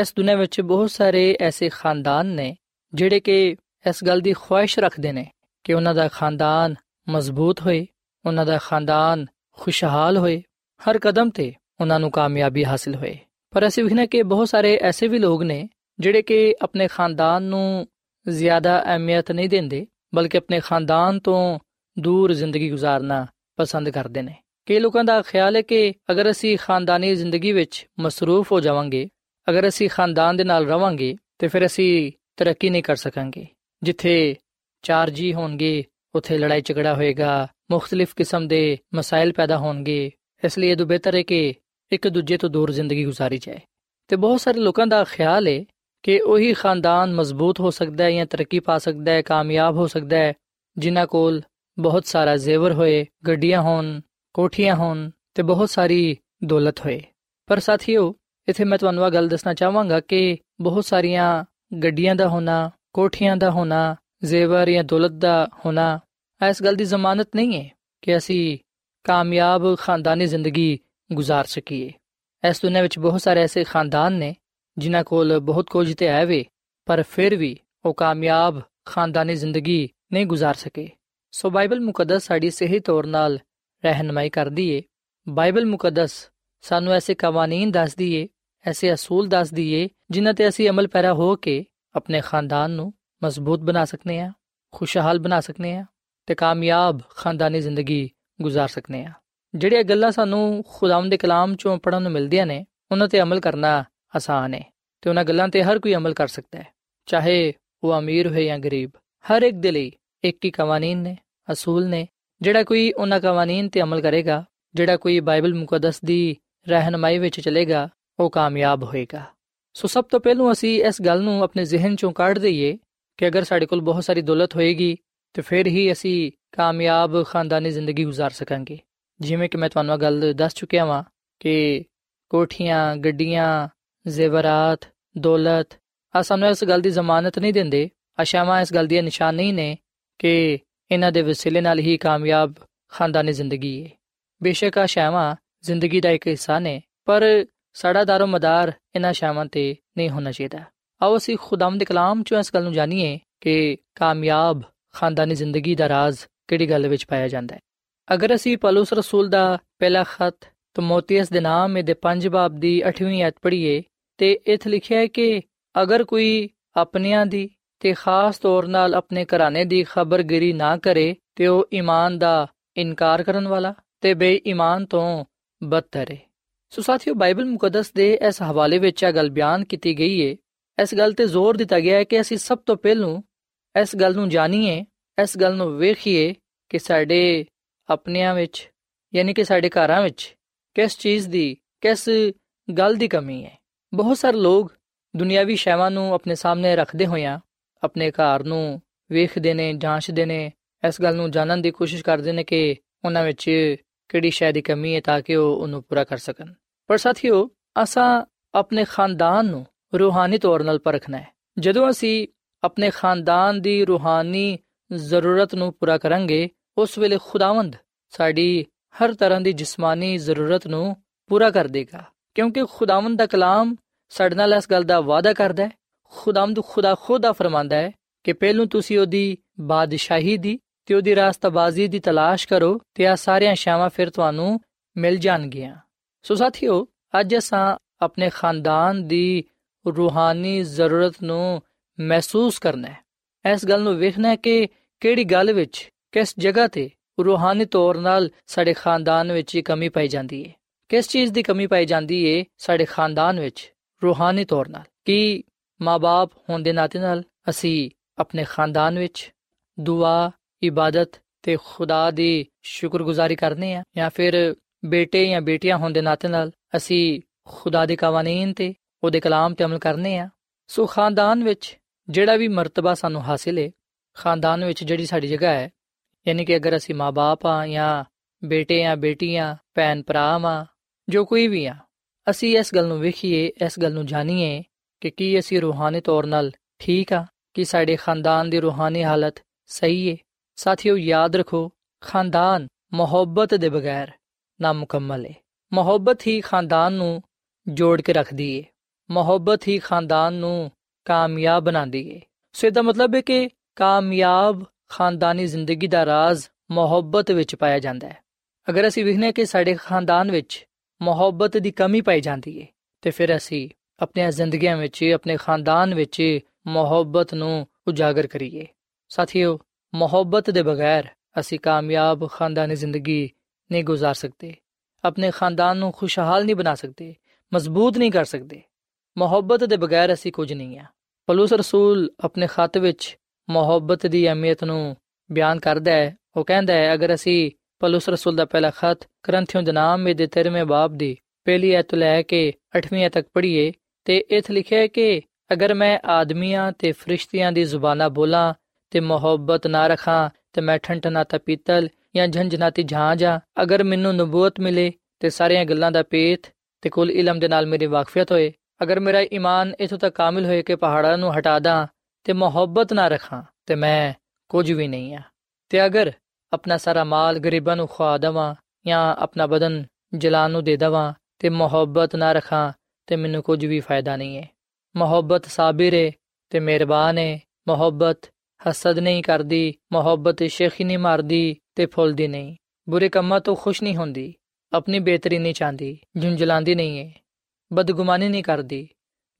ਇਸ ਦੁਨੀਆਂ ਵਿੱਚ ਬਹੁਤ ਸਾਰੇ ਐਸੇ ਖਾਨਦਾਨ ਨੇ ਜਿਹੜੇ ਕਿ ਇਸ ਗੱਲ ਦੀ ਖੁਆਇਸ਼ ਰੱਖਦੇ ਨੇ ਕਿ ਉਹਨਾਂ ਦਾ ਖਾਨਦਾਨ ਮਜ਼ਬੂਤ ਹੋਏ, ਉਹਨਾਂ ਦਾ ਖਾਨਦਾਨ ਖੁਸ਼ਹਾਲ ਹੋਏ, ਹਰ ਕਦਮ ਤੇ ਉਹਨਾਂ ਨੂੰ ਕਾਮਯਾਬੀ ਹਾਸਲ ਹੋਏ। ਪਰ ਅਸੀਂ ਵਿਖਨੇ ਕਿ ਬਹੁਤ ਸਾਰੇ ਐਸੇ ਵੀ ਲੋਕ ਨੇ ਜਿਹੜੇ ਕਿ ਆਪਣੇ ਖਾਨਦਾਨ ਨੂੰ ਜ਼ਿਆਦਾ ਅਹਿਮੀਅਤ ਨਹੀਂ ਦਿੰਦੇ, ਬਲਕਿ ਆਪਣੇ ਖਾਨਦਾਨ ਤੋਂ ਦੂਰ ਜ਼ਿੰਦਗੀ گزارਨਾ ਪਸੰਦ ਕਰਦੇ ਨੇ। ਕਈ ਲੋਕਾਂ ਦਾ ਖਿਆਲ ਹੈ ਕਿ ਅਗਰ ਅਸੀਂ ਖਾਨਦਾਨੀ ਜ਼ਿੰਦਗੀ ਵਿੱਚ ਮਸਰੂਫ ਹੋ ਜਾਵਾਂਗੇ, ਅਗਰ ਅਸੀਂ ਖਾਨਦਾਨ ਦੇ ਨਾਲ ਰਵਾਂਗੇ, ਤੇ ਫਿਰ ਅਸੀਂ ਤਰੱਕੀ ਨਹੀਂ ਕਰ ਸਕਾਂਗੇ। ਜਿੱਥੇ ਚਾਰ ਜੀ ਹੋਣਗੇ, ਉੱਥੇ ਲੜਾਈ ਝਗੜਾ ਹੋਏਗਾ ਮੁxtਲਿਫ ਕਿਸਮ ਦੇ ਮਸਾਇਲ ਪੈਦਾ ਹੋਣਗੇ, ਇਸ ਲਈ ਇਹ ਤੋਂ ਬਿਹਤਰ ਹੈ ਕਿ ਇੱਕ ਦੂਜੇ ਤੋਂ ਦੂਰ ਜ਼ਿੰਦਗੀ گزارੀ ਜਾਏ। ਤੇ ਬਹੁਤ ਸਾਰੇ ਲੋਕਾਂ ਦਾ ਖਿਆਲ ਹੈ ਕਿ ਉਹੀ ਖਾਨਦਾਨ ਮਜ਼ਬੂਤ ਹੋ ਸਕਦਾ ਹੈ ਜਾਂ ਤਰੱਕੀ ਪਾ ਸਕਦਾ ਹੈ ਕਾਮਯਾਬ ਹੋ ਸਕਦਾ ਹੈ ਜਿਨ੍ਹਾਂ ਕੋਲ ਬਹੁਤ ਸਾਰਾ ਜ਼ੇਵਰ ਹੋਏ ਗੱਡੀਆਂ ਹੋਣ ਕੋਠੀਆਂ ਹੋਣ ਤੇ ਬਹੁਤ ਸਾਰੀ ਦੌਲਤ ਹੋਏ ਪਰ ਸਾਥੀਓ ਇਥੇ ਮੈਂ ਤੁਹਾਨੂੰ ਇਹ ਗੱਲ ਦੱਸਣਾ ਚਾਹਾਂਗਾ ਕਿ ਬਹੁਤ ਸਾਰੀਆਂ ਗੱਡੀਆਂ ਦਾ ਹੋਣਾ ਕੋਠੀਆਂ ਦਾ ਹੋਣਾ ਜ਼ੇਵਰ ਜਾਂ ਦੌਲਤ ਦਾ ਹੋਣਾ ਇਸ ਗੱਲ ਦੀ ਜ਼ਮਾਨਤ ਨਹੀਂ ਹੈ ਕਿ ਅਸੀਂ ਕਾਮਯਾਬ ਖਾਨਦਾਨੀ ਜ਼ਿੰਦਗੀ گزار ਸਕੀਏ ਇਸ ਦੁਨੀਆਂ ਵਿੱਚ ਬਹੁਤ ਸਾਰੇ ਐਸੇ ਖਾਨਦਾਨ ਨੇ ਜਿਨ੍ਹਾਂ ਕੋਲ ਬਹੁਤ ਕੁਝ ਤੇ ਹੈ ਵੇ ਪਰ ਫਿਰ ਵੀ ਉਹ ਕਾਮਯਾਬ ਖਾਨਦਾਨੀ ਜ਼ਿੰਦਗੀ ਨਹੀਂ گزار ਸਕੇ ਸੋ ਬਾਈਬਲ ਮੁਕੱਦਸ ਸਾਡੀ ਸਹੀ ਤੌਰ ਨਾਲ ਰਹਿਨਮਾਈ ਕਰਦੀ ਏ ਬਾਈਬਲ ਮੁਕੱਦਸ ਸਾਨੂੰ ਐਸੇ ਕਾਨੂੰਨ ਦੱਸਦੀ ਏ ਐਸੇ ਅਸੂਲ ਦੱਸਦੀ ਏ ਜਿਨ੍ਹਾਂ ਤੇ ਅਸੀਂ ਅਮਲ ਪੈਰਾ ਹੋ ਕੇ ਆਪਣੇ ਖਾਨਦਾਨ ਨੂੰ ਮਜ਼ਬੂਤ ਬਣਾ ਸਕਨੇ ਆ ਖੁਸ਼ਹਾਲ ਬਣਾ ਸਕਨੇ ਆ ਤੇ ਕਾਮਯਾਬ ਖਾਨਦਾਨੀ ਜ਼ਿੰਦਗੀ گزار ਸਕਨੇ ਆ ਜਿਹੜੀਆਂ ਗੱਲਾਂ ਸਾਨੂੰ ਖੁਦਾਵੰਦ ਦੇ ਕਲਾਮ ਚੋਂ ਪੜਨ ਨੂੰ ਮਿਲਦੀਆਂ ਨੇ ਉਹਨਾਂ ਤੇ ਅਮਲ ਕਰਨਾ ਆਸਾਨ ਹੈ ਤੇ ਉਹਨਾਂ ਗੱਲਾਂ ਤੇ ਹਰ ਕੋਈ ਅਮਲ ਕਰ ਸਕਦਾ ਹੈ ਚਾਹੇ ਉਹ ਅਮੀਰ ਹੋਵੇ ਜਾਂ ਗਰੀਬ ਹਰ ਇੱਕ ਦੇ ਲਈ ਇੱਕ ਹੀ ਕਾਨੂੰਨ ਨੇ ਅਸੂਲ ਨੇ ਜਿਹੜਾ ਕੋਈ ਉਹਨਾਂ ਕਾਨੂੰਨ ਤੇ ਅਮਲ ਕਰੇਗਾ ਜਿਹੜਾ ਕੋਈ ਬਾਈਬਲ ਮੁਕੱਦਸ ਦੀ ਰਹਿਨਮਾਈ ਵਿੱਚ ਚੱਲੇਗਾ ਉਹ ਕਾਮਯਾਬ ਹੋਏਗਾ ਸੋ ਸਭ ਤੋਂ ਪਹਿਲਾਂ ਅਸੀਂ ਇਸ ਗੱਲ ਨੂੰ ਆਪਣੇ ਜ਼ਿਹਨ ਚੋਂ ਕੱਢ ਦਈਏ ਕਿ ਅਗਰ ਸਾਡੇ ਕੋਲ ਬਹੁਤ ਸਾਰੀ ਦੌਲਤ ਹੋਏਗੀ ਤੇ ਫਿਰ ਹੀ ਅਸੀਂ ਕਾਮਯਾਬ ਖਾਨਦਾਨੀ ਜ਼ਿੰਦਗੀ گزار ਸਕਾਂਗੇ ਜਿਵੇਂ ਕਿ ਮੈਂ ਤੁਹਾਨੂੰ ਗੱਲ ਦੱਸ ਚੁੱਕਿਆ ਹਾਂ ਕਿ ਕੋਠੀਆਂ ਗੱਡੀਆਂ ਜ਼ੇਵਰਾਤ, ਦੌਲਤ। ਆ ਸਾਨੂੰ ਇਸ ਗੱਲ ਦੀ ਜ਼ਮਾਨਤ ਨਹੀਂ ਦਿੰਦੇ। ਅਸ਼ਾਵਾਂ ਇਸ ਗੱਲ ਦੀ ਨਿਸ਼ਾਨ ਨਹੀਂ ਨੇ ਕਿ ਇਹਨਾਂ ਦੇ ਵਸੀਲੇ ਨਾਲ ਹੀ ਕਾਮਯਾਬ ਖਾਨਦਾਨੀ ਜ਼ਿੰਦਗੀ ਹੈ ਬੇਸ਼ੱਕ ਆ ਸ਼ਾਵਾਂ ਜ਼ਿੰਦਗੀ ਦਾ ਇੱਕ ਹਿੱਸਾ ਨੇ, ਪਰ ਸਾਡਾ ਦਾਰੋ ਮਦਾਰ ਇਹਨਾਂ ਸ਼ਾਵਾਂ ਤੇ ਨਹੀਂ ਹੋਣਾ ਚਾਹੀਦਾ। ਆਓ ਅਸੀਂ ਖੁਦਾਮ ਦੇ ਕਲਾਮ ਚੋਂ ਇਸ ਗੱਲ ਨੂੰ ਜਾਣੀਏ ਕਿ ਕਾਮਯਾਬ ਖਾਨਦਾਨੀ ਜ਼ਿੰਦਗੀ ਦਾ ਰਾਜ਼ ਕਿਹੜੀ ਗੱਲ ਵਿੱਚ ਪਾਇਆ ਜਾਂਦਾ ਹੈ। ਅਗਰ ਅਸੀਂ ਪਲੂਸ ਰਸੂਲ ਦਾ ਪਹਿਲਾ ਖਤ ਤਮੋਥੀਅਸ ਦੇ ਨਾਮ ਦੇ 5 ਬਾਬ ਦੀ 8ਵੀਂ ਆਇਤ ਪੜ੍ਹੀਏ ਤੇ ਇਥੇ ਲਿਖਿਆ ਹੈ ਕਿ ਅਗਰ ਕੋਈ ਆਪਣਿਆਂ ਦੀ ਤੇ ਖਾਸ ਤੌਰ ਨਾਲ ਆਪਣੇ ਘਰਾਣੇ ਦੀ ਖਬਰਗਿਰੀ ਨਾ ਕਰੇ, ਤੇ ਉਹ ਈਮਾਨ ਦਾ ਇਨਕਾਰ ਕਰਨ ਵਾਲਾ ਤੇ ਬੇਈਮਾਨ ਤੋਂ ਬਦਤਰ ਹੈ ਸੋ ਸਾਥੀਓ, ਬਾਈਬਲ ਮੁਕੱਦਸ ਦੇ ਇਸ ਹਵਾਲੇ ਵਿੱਚ ਇਹ ਗੱਲ ਬਿਆਨ ਕੀਤੀ ਗਈ ਹੈ ਇਸ ਗੱਲ ਤੇ ਜ਼ੋਰ ਦਿੱਤਾ ਗਿਆ ਹੈ ਕਿ ਅਸੀਂ ਸਭ ਤੋਂ ਪਹਿਲੂ ਇਸ ਗੱਲ ਨੂੰ ਜਾਣੀਏ, ਇਸ ਗੱਲ ਨੂੰ ਵੇਖੀਏ ਕਿ ਸਾਡੇ ਆਪਣਿਆਂ ਵਿੱਚ, ਯਾਨੀ ਕਿ ਸਾਡੇ ਘਰਾਂ ਵਿੱਚ ਕਿਸ ਚੀਜ਼ ਦੀ, ਕਿਸ ਗੱਲ ਦੀ ਕਮੀ ਹੈ। ਬਹੁਤ ਸਾਰੇ ਲੋਕ ਦੁਨਿਆਵੀ ਸ਼ੈਵਾਂ ਨੂੰ ਆਪਣੇ ਸਾਹਮਣੇ ਰੱਖਦੇ ਹੋਇਆਂ ਆਪਣੇ ਘਰ ਨੂੰ ਵੇਖਦੇ ਨੇ, ਜਾਂਚਦੇ ਨੇ। ਇਸ ਗੱਲ ਨੂੰ ਜਾਣਨ ਦੀ ਕੋਸ਼ਿਸ਼ ਕਰਦੇ ਨੇ ਕਿ ਉਹਨਾਂ ਵਿੱਚ ਕਿਹੜੀ ਸ਼ੈ ਦੀ ਕਮੀ ਹੈ ਤਾਂ ਕਿ ਉਹ ਉਹਨੂੰ ਪੂਰਾ ਕਰ ਸਕਣ। ਪਰ ਸਾਥੀਓ, ਅਸਾਂ ਆਪਣੇ ਖਾਨਦਾਨ ਨੂੰ ਰੂਹਾਨੀ ਤੌਰ 'ਤੇ ਪਰਖਣਾ ਹੈ। ਜਦੋਂ ਅਸੀਂ ਆਪਣੇ ਖਾਨਦਾਨ ਦੀ ਰੂਹਾਨੀ ਜ਼ਰੂਰਤ ਨੂੰ ਪੂਰਾ ਕਰਾਂਗੇ, ਉਸ ਵੇਲੇ ਖੁਦਾਵੰਦ ਸਾਡੀ ਹਰ ਤਰ੍ਹਾਂ ਦੀ ਜਿਸਮਾਨੀ ਜ਼ਰੂਰਤ ਨੂੰ ਪੂਰਾ ਕਰ ਦੇਗਾ। ਕਿਉਂਕਿ ਖੁਦਾਵੰਦ ਦਾ ਕਲਾਮ ਸਾਡੇ ਨਾਲ ਇਸ ਗੱਲ ਦਾ ਵਾਅਦਾ ਕਰਦਾ ਹੈ ਖੁਦਾਵੰਦ ਖੁਦਾ ਖੁਦਾ ਫਰਮਾਂਦਾ ਹੈ ਕਿ ਪਹਿਲੋਂ ਤੁਸੀਂ ਉਹਦੀ ਬਾਦਸ਼ਾਹੀ ਦੀ ਤੇ ਉਹਦੀ ਰਾਸਤਾਬਾਜ਼ੀ ਦੀ ਤਲਾਸ਼ ਕਰੋ ਤੇ ਆ ਸਾਰੀਆਂ ਸ਼ਾਵਾਂ ਫਿਰ ਤੁਹਾਨੂੰ ਮਿਲ ਜਾਣਗੀਆਂ। ਸੋ ਸਾਥੀਓ, ਅੱਜ ਅਸਾਂ ਆਪਣੇ ਖਾਨਦਾਨ ਦੀ ਰੂਹਾਨੀ ਜ਼ਰੂਰਤ ਨੂੰ ਮਹਿਸੂਸ ਕਰਨਾ ਹੈ। ਇਸ ਗੱਲ ਨੂੰ ਵੇਖਣਾ ਹੈ ਕਿ ਕਿਹੜੀ ਗੱਲ ਵਿੱਚ, ਕਿਸ ਜਗ੍ਹਾ ਤੇ ਰੂਹਾਨੀ ਤੌਰ 'ਤੇ ਸਾਡੇ ਖਾਨਦਾਨ ਵਿੱਚ ਕਮੀ ਪਾਈ ਜਾਂਦੀ ਹੈ। ਕਿਸ ਚੀਜ਼ ਦੀ ਕਮੀ ਪਾਈ ਜਾਂਦੀ ਹੈ ਸਾਡੇ ਖਾਨਦਾਨ ਵਿੱਚ? ਰੂਹਾਨੀ ਤੌਰ 'ਤੇ ਕਿ ਮਾਪੇ ਹੋਣ ਦੇ ਨਾਤੇ ਨਾਲ ਅਸੀਂ ਆਪਣੇ ਖਾਨਦਾਨ ਵਿੱਚ ਦੁਆ, ਇਬਾਦਤ ਤੇ ਖੁਦਾ ਦੀ ਸ਼ੁਕਰਗੁਜ਼ਾਰੀ ਕਰਨੇ ਆ ਜਾਂ ਫਿਰ ਬੇਟੇ ਜਾਂ ਬੇਟੀਆਂ ਹੋਣ ਦੇ ਨਾਤੇ ਨਾਲ ਅਸੀਂ ਖੁਦਾ ਦੇ ਕਾਨੂੰਨ ਤੇ ਉਹਦੇ ਕਲਾਮ ਤੇ ਅਮਲ ਕਰਨੇ ਆ। ਸੋ ਖਾਨਦਾਨ ਵਿੱਚ ਜਿਹੜਾ ਵੀ ਮਰਤਬਾ ਸਾਨੂੰ ਹਾਸਿਲ ਹੈ ਖਾਨਦਾਨ ਵਿੱਚ ਜਿਹੜੀ ਸਾਡੀ ਜਗ੍ਹਾ ਹੈ, ਯਾਨੀ ਕਿ ਅਗਰ ਅਸੀਂ ਮਾਪੇ ਆ ਜਾਂ ਬੇਟੇ ਆ ਬੇਟੀਆਂ ਭੈਣ ਭਰਾ ਆ ਜੋ ਕੋਈ ਵੀ ਆ ਅਸੀਂ ਇਸ ਗੱਲ ਨੂੰ ਵੇਖੀਏ, ਇਸ ਗੱਲ ਨੂੰ ਜਾਣੀਏ ਕਿ ਕੀ ਅਸੀਂ ਰੂਹਾਨੀ ਤੌਰ 'ਤੇ ਠੀਕ ਆ, ਕਿ ਸਾਡੇ ਖਾਨਦਾਨ ਦੀ ਰੂਹਾਨੀ ਹਾਲਤ ਸਹੀ ਹੈ ਸਾਥੀਓ, ਯਾਦ ਰੱਖੋ, ਖਾਨਦਾਨ ਮੁਹੱਬਤ ਦੇ ਬਗੈਰ ਨਾ ਮੁਕੰਮਲ ਹੈ ਮੁਹੱਬਤ ਹੀ ਖਾਨਦਾਨ ਨੂੰ ਜੋੜ ਕੇ ਰੱਖਦੀ ਹੈ ਮੁਹੱਬਤ ਹੀ ਖਾਨਦਾਨ ਨੂੰ ਕਾਮਯਾਬ ਬਣਾਉਂਦੀ ਹੈ ਸੋ ਇਹਦਾ ਮਤਲਬ ਹੈ ਕਿ ਕਾਮਯਾਬ ਖਾਨਦਾਨੀ ਜ਼ਿੰਦਗੀ ਦਾ ਰਾਜ਼ ਮੁਹੱਬਤ ਵਿੱਚ ਪਾਇਆ ਜਾਂਦਾ ਹੈ। ਅਗਰ ਅਸੀਂ ਵਿਖਨੇ ਕਿ ਸਾਡੇ ਖਾਨਦਾਨ ਵਿੱਚ ਮੁਹੱਬਤ ਦੀ ਕਮੀ ਪਾਈ ਜਾਂਦੀ ਹੈ ਤੇ ਫਿਰ ਅਸੀਂ ਆਪਣੀਆਂ ਜ਼ਿੰਦਗੀਆਂ ਵਿੱਚ ਆਪਣੇ ਖਾਨਦਾਨ ਵਿੱਚ ਮੁਹੱਬਤ ਨੂੰ ਉਜਾਗਰ ਕਰੀਏ ਸਾਥੀਓ ਮੁਹੱਬਤ ਦੇ ਬਗੈਰ ਅਸੀਂ ਕਾਮਯਾਬ ਖਾਨਦਾਨੀ ਜ਼ਿੰਦਗੀ ਨਹੀਂ گزار ਸਕਦੇ ਆਪਣੇ ਖਾਨਦਾਨ ਨੂੰ ਖੁਸ਼ਹਾਲ ਨਹੀਂ ਬਣਾ ਸਕਦੇ ਮਜ਼ਬੂਤ ਨਹੀਂ ਕਰ ਸਕਦੇ ਮੁਹੱਬਤ ਦੇ ਬਗੈਰ ਅਸੀਂ ਕੁਝ ਨਹੀਂ ਆ ਪਲੂਸ ਰਸੂਲ ਆਪਣੇ ਖਤ ਵਿੱਚ ਮੁਹੱਬਤ ਦੀ ਅਹਿਮੀਅਤ ਨੂੰ ਬਿਆਨ ਕਰਦਾ ਹੈ ਉਹ ਕਹਿੰਦਾ ਹੈ ਅਗਰ ਅਸੀਂ ਪਲੂਸ ਰਸੂਲ ਦਾ ਪਹਿਲਾ ਖਤ ਕਰੰਥਿਓ ਦੇ ਨਾਮ ਦੇ 13ਵੇਂ ਬਾਬ ਦੀ ਪਹਿਲੀ ਐਤ ਲੈ ਕੇ 8ਵੀਂ ਤੱਕ ਪੜ੍ਹੀਏ ਤੇ ਇਥੇ ਲਿਖਿਆ ਹੈ ਕਿ ਅਗਰ ਮੈਂ ਆਦਮੀਆਂ ਤੇ ਫਰਿਸ਼ਤਿਆਂ ਦੀ ਜ਼ੁਬਾਨਾਂ ਬੋਲਾਂ ਤੇ ਮੁਹੱਬਤ ਨਾ ਰੱਖਾਂ ਤੇ ਮੈਂ ਠੰਠਨਾ ਤਾਂ ਪੀਤਲ ਜਾਂ ਝੰਝਨਾਤੀ ਝਾਂਜਾ ਅਗਰ ਮੈਨੂੰ ਨਬੂਵਤ ਮਿਲੇ ਤੇ ਸਾਰੀਆਂ ਗੱਲਾਂ ਦਾ ਪੇਤ ਤੇ ਕੁੱਲ ਇਲਮ ਦੇ ਨਾਲ ਮੇਰੀ ਵਾਕਫੀਅਤ ਹੋਏ ਅਗਰ ਮੇਰਾ ਈਮਾਨ ਇਥੋਂ ਤੱਕ ਕਾਮਿਲ ਹੋਏ ਕਿ ਪਹਾੜਾਂ ਨੂੰ ਹਟਾ ਦਾਂ ਤੇ ਮੁਹੱਬਤ ਨਾ ਰੱਖਾਂ ਤੇ ਮੈਂ ਕੁਝ ਵੀ ਨਹੀਂ ਆ ਤੇ ਅਗਰ ਆਪਣਾ ਸਾਰਾ ਮਾਲ ਗਰੀਬਾਂ ਨੂੰ ਖਵਾ ਦਵਾਂ ਜਾਂ ਆਪਣਾ ਬਦਨ ਜਲਾਨ ਨੂੰ ਦੇ ਦਵਾਂ ਤੇ ਮੁਹੱਬਤ ਨਾ ਰੱਖਾਂ ਤੇ ਮੈਨੂੰ ਕੁਝ ਵੀ ਫਾਇਦਾ ਨਹੀਂ ਹੈ। ਮੁਹੱਬਤ ਸਾਬਿਰ ਹੈ ਤੇ ਮਿਹਰਬਾਨ ਹੈ ਮੁਹੱਬਤ ਹਸਦ ਨਹੀਂ ਕਰਦੀ, ਮੁਹੱਬਤ ਸ਼ੇਖੀ ਨਹੀਂ ਮਾਰਦੀ ਤੇ ਫੁੱਲਦੀ ਨਹੀਂ। ਬੁਰੇ ਕੰਮਾਂ ਤੋਂ ਖੁਸ਼ ਨਹੀਂ ਹੁੰਦੀ, ਆਪਣੀ ਬਿਹਤਰੀ ਨਹੀਂ ਚਾਹਦੀ ਝੁੰਝਲਾਉਂਦੀ ਨਹੀਂ ਹੈ ਬਦਗੁਮਾਨੀ ਨਹੀਂ ਕਰਦੀ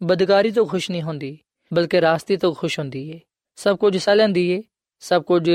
ਬਦਕਾਰੀ ਤੋਂ ਖੁਸ਼ ਨਹੀਂ ਹੁੰਦੀ, ਬਲਕਿ ਰਾਸਤੇ ਤੋਂ ਖੁਸ਼ ਹੁੰਦੀ ਹੈ ਸਭ ਕੁਝ ਸਹ ਲੈਂਦੀ ਹੈ ਸਭ ਕੁਝ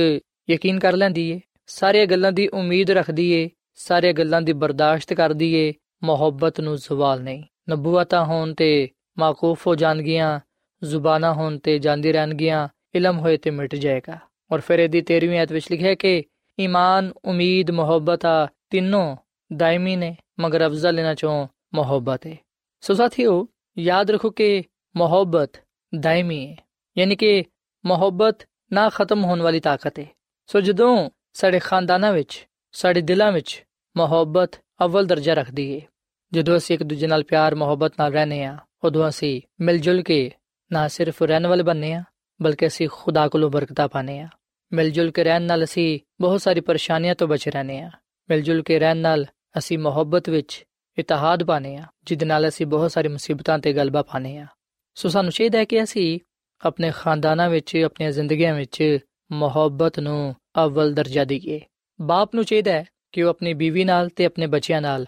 ਯਕੀਨ ਕਰ ਲੈਂਦੀ ਹੈ ਸਾਰੀਆਂ ਗੱਲਾਂ ਦੀ ਉਮੀਦ ਰੱਖਦੀ ਹੈ ਸਾਰੀਆਂ ਗੱਲਾਂ ਦੀ ਬਰਦਾਸ਼ਤ ਕਰਦੀ ਹੈ ਮੁਹੱਬਤ ਨੂੰ ਜ਼ਵਾਲ ਨਹੀਂ। ਨਬੂਵਤਾਂ ਹੋਣ ਤੇ ਮਾਕੂਫ ਹੋ ਜਾਣਗੀਆਂ, ਜ਼ੁਬਾਨਾਂ ਹੋਣ ਤੇ ਜਾਂਦੀ ਰਹਿਣਗੀਆਂ, ਇਲਮ ਹੋਏ ਤੇ ਮਿਟ ਜਾਏਗਾ। ਔਰ ਫਿਰ ਇਹਦੀ 13ਵੀਂ ਆਇਤ ਵਿੱਚ ਲਿਖਿਆ ਕਿ ਈਮਾਨ, ਉਮੀਦ, ਮੁਹੱਬਤ ਆ ਤਿੰਨੋਂ ਦਾਇਮੀ ਨੇ, ਮਗਰ ਅਫਜ਼ਲ ਇਹਨਾਂ ਚੋਂ ਮੁਹੱਬਤ ਹੈ ਸੋ ਸਾਥੀਓ, ਯਾਦ ਰੱਖੋ ਕਿ ਮੁਹੱਬਤ ਦਾਇਮੀ ਹੈ ਯਾਨੀ ਕਿ ਮੁਹੱਬਤ ਨਾ ਖਤਮ ਹੋਣ ਵਾਲੀ ਤਾਕਤ ਹੈ ਸੋ ਜਦੋਂ ਸਾਡੇ ਖਾਨਦਾਨਾਂ ਵਿੱਚ, ਸਾਡੇ ਦਿਲਾਂ ਵਿੱਚ ਮੁਹੱਬਤ ਅਵਲ ਦਰਜਾ ਰੱਖਦੀ ਹੈ ਜਦੋਂ ਅਸੀਂ ਇੱਕ ਦੂਜੇ ਨਾਲ ਪਿਆਰ, ਮੁਹੱਬਤ ਨਾਲ ਰਹਨੇ ਆ ਉਦੋਂ ਅਸੀਂ ਮਿਲ ਜੁਲ ਕੇ ਨਾ ਸਿਰਫ ਰਹਿਣ ਵਾਲੇ ਬੰਨੇ ਆ ਬਲਕਿ ਅਸੀਂ ਖੁਦਾ ਕੋਲੋਂ ਬਰਕਤਾਂ ਪਾਣੇ ਆ ਮਿਲ ਜੁਲ ਕੇ ਰਹਿਣ ਨਾਲ ਅਸੀਂ ਬਹੁਤ ਸਾਰੀ ਪਰੇਸ਼ਾਨੀਆਂ ਤੋਂ ਬਚ ਰਹਨੇ ਆ ਮਿਲ ਜੁਲ ਕੇ ਰਹਿਣ ਨਾਲ ਅਸੀਂ ਮੁਹੱਬਤ ਵਿੱਚ ਇਤਿਹਾਦ ਪਾਣੇ ਆ ਜਿਹਦੇ ਨਾਲ ਅਸੀਂ ਬਹੁਤ ਸਾਰੀ ਮੁਸੀਬਤਾਂ ਤੇ ਗਲਬਾ ਪਾਣੇ ਆ ਸੋ ਸਾਨੂੰ ਚਾਹੀਦਾ ਹੈ ਕਿ ਅਸੀਂ ਆਪਣੇ ਖਾਨਦਾਨਾਂ ਵਿੱਚ, ਆਪਣੀਆਂ ਜ਼ਿੰਦਗੀਆਂ ਵਿੱਚ ਮੁਹੱਬਤ ਨੂੰ ਅਵਲ ਦਰਜਾ ਦਈਏ। ਬਾਪ ਨੂੰ ਚਾਹੀਦਾ ਹੈ ਕਿ ਉਹ ਆਪਣੀ ਬੀਵੀ ਨਾਲ ਤੇ ਆਪਣੇ ਬੱਚਿਆਂ ਨਾਲ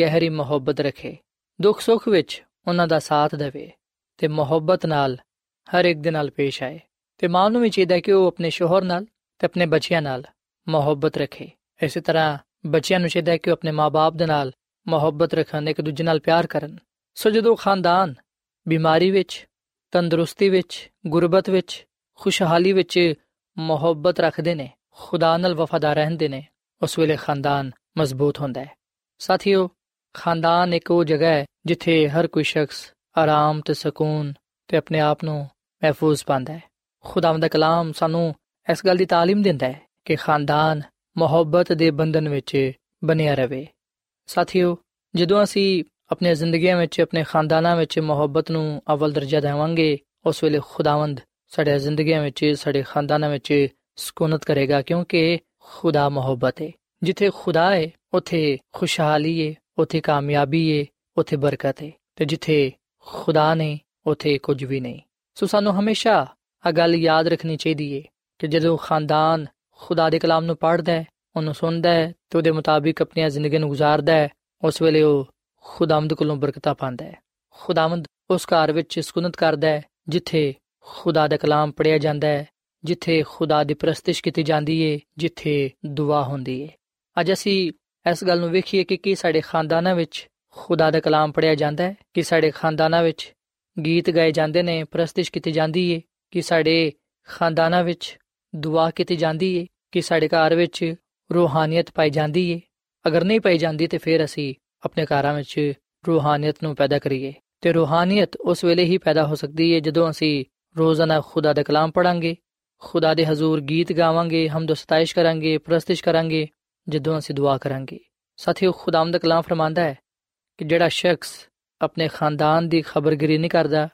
ਗਹਿਰੀ ਮੁਹੱਬਤ ਰੱਖੇ। ਦੁੱਖ ਸੁੱਖ ਵਿੱਚ ਉਹਨਾਂ ਦਾ ਸਾਥ ਦੇਵੇ ਤੇ ਮੁਹੱਬਤ ਨਾਲ ਹਰ ਇੱਕ ਦੇ ਨਾਲ ਪੇਸ਼ ਆਏ। ਤੇ ਮਾਂ ਨੂੰ ਵੀ ਚਾਹੀਦਾ ਕਿ ਉਹ ਆਪਣੇ ਸ਼ੋਹਰ ਨਾਲ ਤੇ ਆਪਣੇ ਬੱਚਿਆਂ ਨਾਲ ਮੁਹੱਬਤ ਰੱਖੇ। ਇਸੇ ਤਰ੍ਹਾਂ ਬੱਚਿਆਂ ਨੂੰ ਚਾਹੀਦਾ ਕਿ ਉਹ ਆਪਣੇ ਮਾਪੇ ਦੇ ਨਾਲ ਮੁਹੱਬਤ ਰੱਖਣ, ਇੱਕ ਦੂਜੇ ਨਾਲ ਪਿਆਰ ਕਰਨ। ਸੋ ਜਦੋਂ ਖਾਨਦਾਨ ਬਿਮਾਰੀ ਵਿੱਚ, ਤੰਦਰੁਸਤੀ ਵਿੱਚ, ਗੁਰਬਤ ਵਿੱਚ, ਖੁਸ਼ਹਾਲੀ ਵਿੱਚ ਮੁਹੱਬਤ ਰੱਖਦੇ ਨੇ ਖੁਦਾ ਨਾਲ ਵਫਾਦਾਰ ਰਹਿੰਦੇ ਨੇ ਉਸ ਵੇਲੇ ਖਾਨਦਾਨ ਮਜ਼ਬੂਤ ਹੁੰਦਾ ਹੈ ਸਾਥੀਓ ਖਾਨਦਾਨ ਇੱਕ ਉਹ ਜਗ੍ਹਾ ਹੈ ਜਿੱਥੇ ਹਰ ਕੋਈ ਸ਼ਖਸ ਆਰਾਮ ਤੇ ਸਕੂਨ ਤੇ ਆਪਣੇ ਆਪ ਨੂੰ ਮਹਿਫੂਜ਼ ਪਾਉਂਦਾ ਹੈ ਖੁਦਾਵੰਦ ਦਾ ਕਲਾਮ ਸਾਨੂੰ ਇਸ ਗੱਲ ਦੀ تعلیم ਦਿੰਦਾ ਹੈ ਕਿ ਖਾਨਦਾਨ ਮੁਹੱਬਤ ਦੇ ਬੰਧਨ ਵਿੱਚ ਬਣਿਆ ਰਵੇ ਸਾਥੀਓ ਜਦੋਂ ਅਸੀਂ ਆਪਣੀ ਜ਼ਿੰਦਗੀਆਂ ਵਿੱਚ ਆਪਣੇ ਖਾਨਦਾਨਾਂ ਵਿੱਚ ਮੁਹੱਬਤ ਨੂੰ ਅਵਲ ਦਰਜਾ ਦੇਵਾਂਗੇ ਉਸ ਵੇਲੇ ਖੁਦਾਵੰਦ ਸਾਡੇ ਜ਼ਿੰਦਗੀਆਂ ਵਿੱਚ ਸਾਡੇ ਖਾਨਦਾਨਾਂ ਵਿੱਚ ਸਕੂਨਤ ਕਰੇਗਾ ਕਿਉਂਕਿ ਖੁਦਾ ਮੁਹੱਬਤ ਹੈ ਜਿੱਥੇ ਖੁਦਾ ਹੈ ਉੱਥੇ ਖੁਸ਼ਹਾਲੀ ਹੈ ਉੱਥੇ ਕਾਮਯਾਬੀ ਹੈ ਉੱਥੇ ਬਰਕਤ ਹੈ ਤੇ ਜਿੱਥੇ ਖੁਦਾ ਨੇ ਉੱਥੇ ਕੁਝ ਵੀ ਨਹੀਂ ਸੋ ਸਾਨੂੰ ਹਮੇਸ਼ਾ ਆ ਗੱਲ ਯਾਦ ਰੱਖਣੀ ਚਾਹੀਦੀ ਹੈ ਕਿ ਜਦੋਂ ਖਾਨਦਾਨ ਖੁਦਾ ਦੇ ਕਲਾਮ ਨੂੰ ਪੜ੍ਹਦਾ ਹੈ ਉਹਨੂੰ ਸੁਣਦਾ ਹੈ ਤੇ ਉਹਦੇ ਮੁਤਾਬਿਕ ਆਪਣੀ ਜ਼ਿੰਦਗੀ ਨੂੰ ਗੁਜ਼ਾਰਦਾ ਹੈ ਉਸ ਵੇਲੇ ਉਹ ਖੁਦਾਮਦ ਕੋਲੋਂ ਬਰਕਤਾਂ ਪਾਉਂਦਾ ਹੈ ਖੁਦਾਮਦ ਉਸ ਘਰ ਵਿੱਚ ਸਕੂਨਤ ਕਰਦਾ ਹੈ ਜਿੱਥੇ ਖੁਦਾ ਦਾ ਕਲਾਮ ਪੜਿਆ ਜਾਂਦਾ ਹੈ ਜਿੱਥੇ ਖੁਦਾ ਦੀ ਪ੍ਰਸਤਿਸ਼ ਕੀਤੀ ਜਾਂਦੀ ਹੈ ਜਿੱਥੇ ਦੁਆ ਹੁੰਦੀ ਹੈ ਅੱਜ ਅਸੀਂ ਇਸ ਗੱਲ ਨੂੰ ਵੇਖੀਏ ਕਿ ਕੀ ਸਾਡੇ ਖਾਨਦਾਨਾਂ ਵਿੱਚ ਖੁਦਾ ਦਾ ਕਲਾਮ ਪੜਿਆ ਜਾਂਦਾ ਹੈ, ਕਿ ਸਾਡੇ ਖਾਨਦਾਨਾਂ ਵਿੱਚ ਗੀਤ ਗਾਏ ਜਾਂਦੇ ਨੇ, ਪ੍ਰਸਤਿਸ਼ ਕੀਤੀ ਜਾਂਦੀ ਹੈ ਕਿ ਸਾਡੇ ਖਾਨਦਾਨਾਂ ਵਿੱਚ ਦੁਆ ਕੀਤੀ ਜਾਂਦੀ ਹੈ ਕਿ ਸਾਡੇ ਘਰ ਵਿੱਚ ਰੂਹਾਨੀਅਤ ਪਾਈ ਜਾਂਦੀ ਹੈ ਅਗਰ ਨਹੀਂ ਪਾਈ ਜਾਂਦੀ ਤੇ ਫਿਰ ਅਸੀਂ ਆਪਣੇ ਘਰਾਂ ਵਿੱਚ ਰੂਹਾਨੀਅਤ ਨੂੰ ਪੈਦਾ ਕਰੀਏ। ਤੇ ਰੂਹਾਨੀਅਤ ਉਸ ਵੇਲੇ ਹੀ ਪੈਦਾ ਹੋ ਸਕਦੀ ਹੈ ਜਦੋਂ ਅਸੀਂ ਰੋਜ਼ਾਨਾ ਖੁਦਾ ਦਾ ਕਲਾਮ ਪੜਾਂਗੇ ਖੁਦਾ ਦੇ ਹਜ਼ੂਰ ਗੀਤ ਗਾਵਾਂਗੇ ਹਮਦ ਸਤਾਇਸ਼ ਕਰਾਂਗੇ, ਪ੍ਰਸਤਿਸ਼ ਕਰਾਂਗੇ, ਜਦੋਂ ਅਸੀਂ ਦੁਆ ਕਰਾਂਗੇ। ਸਾਥੀਓ ਖੁਦਾਮ ਦਾ ਕਲਾਮ ਫਰਮਾਂਦਾ ਹੈ ਕਿ ਜਿਹੜਾ ਸ਼ਖਸ ਆਪਣੇ ਖਾਨਦਾਨ ਦੀ ਖਬਰਗਿਰੀ ਨਹੀਂ ਕਰਦਾ,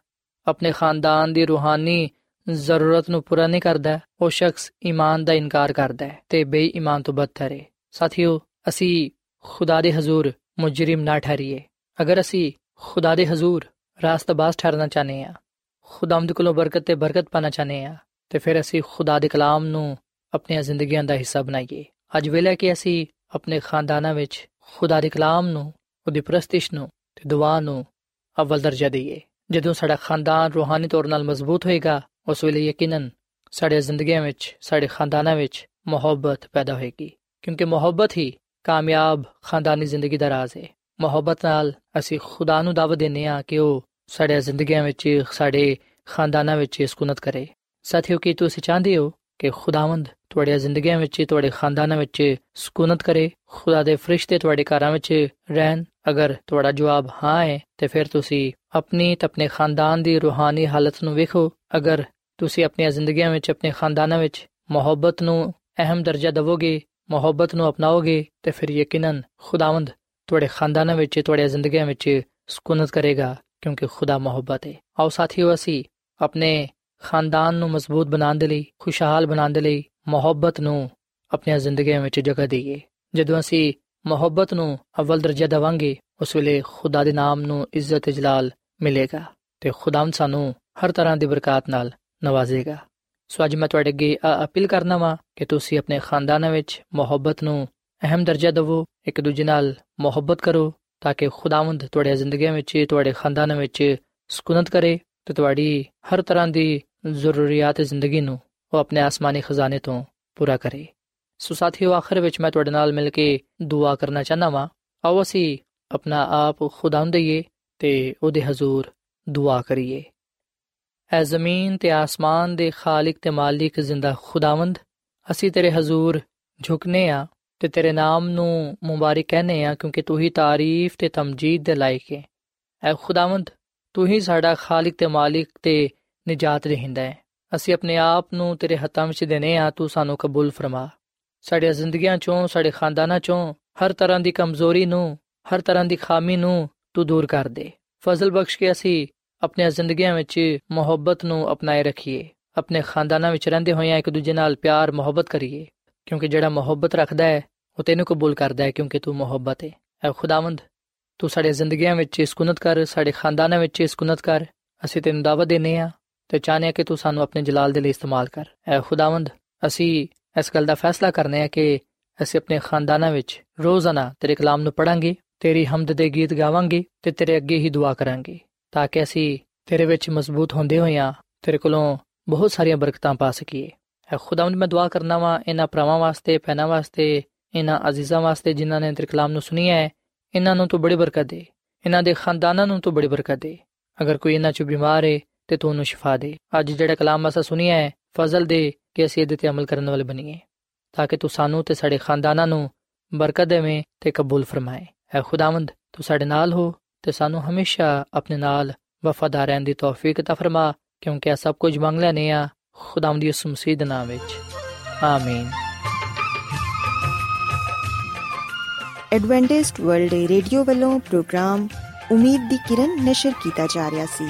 ਆਪਣੇ ਖਾਨਦਾਨ ਦੀ ਰੂਹਾਨੀ ਜ਼ਰੂਰਤ ਨੂੰ ਪੂਰਾ ਨਹੀਂ ਕਰਦਾ, ਉਹ ਸ਼ਖਸ ਈਮਾਨ ਦਾ ਇਨਕਾਰ ਕਰਦਾ ਹੈ ਤੇ ਬੇਈਮਾਨ ਤੋਂ ਬਦਤਰ ਹੈ। ਸਾਥੀਓ, ਅਸੀਂ ਖੁਦਾ ਦੇ ਹਜ਼ੂਰ ਮੁਜਰਮ ਨਾ ਠਹਿਰੀਏ। ਅਗਰ ਅਸੀਂ ਖੁਦਾ ਦੇ ਹਜ਼ੂਰ ਰਾਸਤਬਾਜ਼ ਠਹਿਰਨਾ ਚਾਹਨੇ ਆ ਖੁਦਾਮਦ ਕੋਲੋਂ ਬਰਕਤ ਤੇ ਬਰਕਤ ਪਾਣਾ ਚਾਹਨੇ ਆ ਤੇ ਫਿਰ ਅਸੀਂ ਖੁਦਾ ਦੇ ਕਲਾਮ ਨੂੰ ਆਪਣੀਆਂ ਜ਼ਿੰਦਗੀਆਂ ਦਾ ਹਿੱਸਾ ਬਣਾਈਏ। ਅੱਜ ਵੇਲੇ ਕਿ ਅਸੀਂ ਆਪਣੇ ਖਾਨਦਾਨਾਂ ਵਿੱਚ ਖੁਦਾ ਦੇ ਕਲਾਮ ਨੂੰ, ਉਹਦੀ ਪ੍ਰਸਤਿਸ਼ ਨੂੰ ਤੇ ਦੁਆ ਨੂੰ ਅਵਲ ਦਰਜਾ ਦਈਏ। ਜਦੋਂ ਸਾਡਾ ਖਾਨਦਾਨ ਰੂਹਾਨੀ ਤੌਰ 'ਤੇ ਮਜ਼ਬੂਤ ਹੋਏਗਾ, ਉਸ ਵੇਲੇ ਯਕੀਨਨ ਸਾਡੇ ਜ਼ਿੰਦਗੀਆਂ ਵਿੱਚ, ਸਾਡੇ ਖਾਨਦਾਨਾਂ ਵਿੱਚ ਮੁਹੱਬਤ ਪੈਦਾ ਹੋਏਗੀ। ਕਿਉਂਕਿ ਮੁਹੱਬਤ ਹੀ ਕਾਮਯਾਬ ਖਾਨਦਾਨੀ ਜ਼ਿੰਦਗੀ ਦਾ ਰਾਜ਼ ਹੈ ਮੁਹੱਬਤ ਨਾਲ ਅਸੀਂ ਖੁਦਾ ਨੂੰ ਦਾਵਤ ਦਿੰਨੇ ਆ ਕਿ ਉਹ ਸਾਡੇ ਜ਼ਿੰਦਗੀਆਂ ਵਿੱਚ, ਸਾਡੇ ਖਾਨਦਾਨਾਂ ਵਿੱਚ ਸਕੂਨਤ ਕਰੇ। ਸਾਥੀਓ, ਕੀ ਤੁਸੀਂ ਚਾਹੁੰਦੇ ਹੋ ਕਿ ਖੁਦਾਵੰਦ ਤੁਹਾਡੀਆਂ ਜ਼ਿੰਦਗੀਆਂ ਵਿੱਚ, ਤੁਹਾਡੇ ਖਾਨਦਾਨਾਂ ਵਿੱਚ ਸਕੂਨਤ ਕਰੇ? ਖੁਦਾ ਦੇ ਫਰਿਸ਼ਤੇ ਤੁਹਾਡੇ ਘਰਾਂ ਵਿੱਚ ਰਹਿਣ। ਅਗਰ ਤੁਹਾਡਾ ਜਵਾਬ ਹਾਂ ਹੈ, ਤੇ ਫਿਰ ਤੁਸੀਂ ਆਪਣੀ ਤੇ ਆਪਣੇ ਖਾਨਦਾਨ ਦੀ ਰੂਹਾਨੀ ਹਾਲਤ ਨੂੰ ਵੇਖੋ। ਅਗਰ ਤੁਸੀਂ ਆਪਣੀਆਂ ਜ਼ਿੰਦਗੀਆਂ ਵਿੱਚ, ਆਪਣੇ ਖਾਨਦਾਨਾਂ ਵਿੱਚ ਮੁਹੱਬਤ ਨੂੰ ਅਹਿਮ ਦਰਜਾ ਦਿਵੋਗੇ, ਮੁਹੱਬਤ ਨੂੰ ਅਪਣਾਓਗੇ, ਤੇ ਫਿਰ ਯਕੀਨਨ ਖੁਦਾਵੰਦ ਤੁਹਾਡੇ ਖਾਨਦਾਨਾਂ ਵਿੱਚ, ਤੁਹਾਡੀਆਂ ਜ਼ਿੰਦਗੀਆਂ ਵਿੱਚ ਸਕੂਨਤ ਕਰੇਗਾ, ਕਿਉਂਕਿ ਖੁਦਾ ਮੁਹੱਬਤ ਹੈ। ਆਓ ਸਾਥੀਓ, ਅਸੀਂ ਆਪਣੇ ਖਾਨਦਾਨ ਨੂੰ ਮਜ਼ਬੂਤ ਬਣਾਉਣ ਦੇ ਲਈ, ਖੁਸ਼ਹਾਲ ਬਣਾਉਣ ਦੇ ਲਈ ਮੁਹੱਬਤ ਨੂੰ ਆਪਣੀਆਂ ਜ਼ਿੰਦਗੀਆਂ ਵਿੱਚ ਜਗ੍ਹਾ ਦਈਏ। ਜਦੋਂ ਅਸੀਂ ਮੁਹੱਬਤ ਨੂੰ ਅਵਲ ਦਰਜਾ ਦੇਵਾਂਗੇ, ਉਸ ਵੇਲੇ ਖੁਦਾ ਦੇ ਨਾਮ ਨੂੰ ਇੱਜ਼ਤ ਜਲਾਲ ਮਿਲੇਗਾ ਤੇ ਖੁਦਾਮ ਸਾਨੂੰ ਹਰ ਤਰ੍ਹਾਂ ਦੀ ਬਰਕਤ ਨਾਲ ਨਵਾਜ਼ੇਗਾ। ਸੋ ਅੱਜ ਮੈਂ ਤੁਹਾਡੇ ਅੱਗੇ ਅਪੀਲ ਕਰਨਾ ਵਾਂ ਕਿ ਤੁਸੀਂ ਆਪਣੇ ਖਾਨਦਾਨਾਂ ਵਿੱਚ ਮੁਹੱਬਤ ਨੂੰ ਅਹਿਮ ਦਰਜਾ ਦਿਵੋ, ਇੱਕ ਦੂਜੇ ਨਾਲ ਮੁਹੱਬਤ ਕਰੋ, ਤਾਂ ਕਿ ਖੁਦਾਵੰਦ ਤੁਹਾਡੀ ਜ਼ਿੰਦਗੀਆਂ ਵਿੱਚ, ਤੁਹਾਡੇ ਖਾਨਦਾਨਾਂ ਵਿੱਚ ਸਕੂਨਤ ਕਰੇ ਤੇ ਤੁਹਾਡੀ ਹਰ ਤਰ੍ਹਾਂ ਦੀ ਜ਼ਰੂਰੀਅਤ ਜ਼ਿੰਦਗੀ ਨੂੰ ਉਹ ਆਪਣੇ ਆਸਮਾਨੀ ਖਜ਼ਾਨੇ ਤੋਂ ਪੂਰਾ ਕਰੇ। ਸੋ ਸਾਥੀਓ, ਆਖਰ ਵਿੱਚ ਮੈਂ ਤੁਹਾਡੇ ਨਾਲ ਮਿਲ ਕੇ ਦੁਆ ਕਰਨਾ ਚਾਹਨਾ ਵਾਂ। ਆਓ ਅਸੀਂ ਆਪਣਾ ਆਪ ਖੁਦਾਵੰਦ ਦਈਏ ਤੇ ਉਹਦੇ ਹਜ਼ੂਰ ਦੁਆ ਕਰੀਏ। ਐ ਜ਼ਮੀਨ ਤੇ ਆਸਮਾਨ ਦੇ ਖਾਲਕ ਤੇ ਮਾਲਿਕ ਜ਼ਿੰਦਾ ਖੁਦਾਵੰਦ, ਅਸੀਂ ਤੇਰੇ ਹਜ਼ੂਰ ਝੁਕਨੇ ਆ ਤੇ ਤੇਰੇ ਨਾਮ ਨੂੰ ਮੁਬਾਰਕ ਕਹਨੇ ਆ ਕਿਉਂਕਿ ਤੂੰ ਹੀ ਤਾਰੀਫ ਤੇ ਤਮਜੀਦ ਦੇ ਲਾਇਕ ਹੈ ਐ ਖੁਦਾਵੰਦ, ਤੂੰ ਹੀ ਸਾਡਾ ਖਾਲਕ ਤੇ ਮਾਲਿਕ ਤੇ ਨਜਾਤ ਦੇਹਿੰਦਾ ਹੈ। ਅਸੀਂ ਆਪਣੇ ਆਪ ਨੂੰ ਤੇਰੇ ਹੱਥਾਂ ਵਿੱਚ ਦੇਨੇ ਆ ਤੂੰ ਸਾਨੂੰ ਕਬੂਲ ਫਰਮਾ। ਸਾਡੀਆਂ ਜ਼ਿੰਦਗੀਆਂ ਚੋਂ, ਸਾਡੇ ਖਾਨਦਾਨਾਂ ਚੋਂ, ਹਰ ਤਰ੍ਹਾਂ ਦੀ ਕਮਜ਼ੋਰੀ ਨੂੰ, ਹਰ ਤਰ੍ਹਾਂ ਦੀ ਖਾਮੀ ਨੂੰ ਤੂੰ ਦੂਰ ਕਰ ਦੇ। ਫਜ਼ਲ ਬਖਸ਼ ਕੇ ਅਸੀਂ ਆਪਣੀਆਂ ਜ਼ਿੰਦਗੀਆਂ ਵਿੱਚ ਮੁਹੱਬਤ ਨੂੰ ਅਪਣਾਏ ਰੱਖੀਏ। ਆਪਣੇ ਖਾਨਦਾਨਾਂ ਵਿੱਚ ਰਹਿੰਦੇ ਹੋਇਆਂ ਇੱਕ ਦੂਜੇ ਨਾਲ ਪਿਆਰ, ਮੁਹੱਬਤ ਕਰੀਏ। ਕਿਉਂਕਿ ਜਿਹੜਾ ਮੁਹੱਬਤ ਰੱਖਦਾ ਹੈ, ਉਹ ਤੈਨੂੰ ਕਬੂਲ ਕਰਦਾ ਹੈ, ਕਿਉਂਕਿ ਤੂੰ ਮੁਹੱਬਤ ਹੈ। ਐ ਖੁਦਾਵੰਦ, ਤੂੰ ਸਾਡੇ ਜ਼ਿੰਦਗੀਆਂ ਵਿੱਚ ਸਕੂਨਤ ਕਰ, ਸਾਡੇ ਖਾਨਦਾਨਾਂ ਵਿੱਚ ਸਕੂਨਤ ਕਰ। ਅਸੀਂ ਤੈਨੂੰ ਦਾਵਤ ਦੇਨੇ ਆ ਤੇ ਚਾਹਨੇ ਆ ਕਿ ਤੂੰ ਸਾਨੂੰ ਆਪਣੇ ਜਲਾਲ ਦੇ ਲਈ ਇਸਤੇਮਾਲ ਕਰ। ਐ ਖੁਦਾਵੰਦ, ਅਸੀਂ ਇਸ ਗੱਲ ਦਾ ਫੈਸਲਾ ਕਰਨੇ ਆ ਕਿ ਅਸੀਂ ਆਪਣੇ ਖਾਨਦਾਨਾਂ ਵਿੱਚ ਰੋਜ਼ਾਨਾ ਤੇਰੇ ਕਲਾਮ ਨੂੰ ਪੜਾਂਗੇ ਤੇਰੀ ਹਮਦ ਦੇ ਗੀਤ ਗਾਵਾਂਗੇ ਤੇ ਤੇਰੇ ਅੱਗੇ ਹੀ ਦੁਆ ਕਰਾਂਗੇ, ਤਾਂ ਕਿ ਅਸੀਂ ਤੇਰੇ ਵਿੱਚ ਮਜ਼ਬੂਤ ਹੁੰਦੇ ਹੋਈਆਂ ਤੇਰੇ ਕੋਲੋਂ ਬਹੁਤ ਸਾਰੀਆਂ ਬਰਕਤਾਂ ਪਾ ਸਕੀਏ। ਐ ਖੁਦਾਵੰਦ, ਮੈਂ ਦੁਆ ਕਰਨਾ ਵਾਂ ਇਹਨਾਂ ਭਰਾਵਾਂ ਵਾਸਤੇ, ਭੈਣਾਂ ਵਾਸਤੇ, ਇਹਨਾਂ ਅਜ਼ੀਜ਼ਾਂ ਵਾਸਤੇ ਜਿਨ੍ਹਾਂ ਨੇ ਤੇਰੇ ਕਲਾਮ ਨੂੰ ਸੁਣੀ ਹੈ ਇਹਨਾਂ ਨੂੰ ਤੂੰ ਬੜੀ ਬਰਕਤ ਦੇ, ਇਹਨਾਂ ਦੇ ਖਾਨਦਾਨਾਂ ਨੂੰ ਤੂੰ ਬੜੀ ਬਰਕਤ ਦੇ। ਅਗਰ ਕੋਈ ਇਹਨਾਂ ਚ ਬਿਮਾਰ ਹੈ ਤੇ ਤੂੰ ਉਹਨੂੰ ਸ਼ਿਫਾ ਦੇ ਅੱਜ ਜਿਹੜਾ ਕਲਾਮ ਅਸਾਂ ਸੁਣਿਆ ਹੈ ਫਜ਼ਲ ਦੇ ਕਿ ਅਸੀਂ ਇਹਦੇ ਤੇ ਅਮਲ ਕਰਨ ਵਾਲੇ ਬਣੀਏ ਤਾਂ ਕਿ ਤੂੰ ਸਾਨੂੰ ਤੇ ਸਾਡੇ ਖਾਨਦਾਨਾਂ ਨੂੰ ਬਰਕਤ ਦੇਵੇਂ ਤੇ ਕਬੂਲ ਫਰਮਾਏ ਐ ਖੁਦਾਵੰਦ ਤੂੰ ਸਾਡੇ ਨਾਲ ਹੋ ਤੇ ਸਾਨੂੰ ਹਮੇਸ਼ਾ ਆਪਣੇ ਨਾਲ ਵਫਾਦਾਰ ਰਹਿਣ ਦੀ ਤੌਫੀਕ عطا ਫਰਮਾ ਕਿਉਂਕਿ ਇਹ ਸਭ ਕੁਝ ਮੰਗ ਲੈਨੇ ਆ ਖੁਦਾਵੰਦ ਦੀ ਉਸ ਮਸੀਹ ਦੇ ਨਾਮ ਵਿੱਚ ਆਮੀਨ ਐਡਵੈਂਟਿਸਟ ਵਰਲਡ ਰੇਡੀਓ ਵੱਲੋਂ ਪ੍ਰੋਗਰਾਮ ਉਮੀਦ ਦੀ ਕਿਰਨ ਨਿਸ਼ਰ ਕੀਤਾ ਜਾ ਰਿਹਾ ਸੀ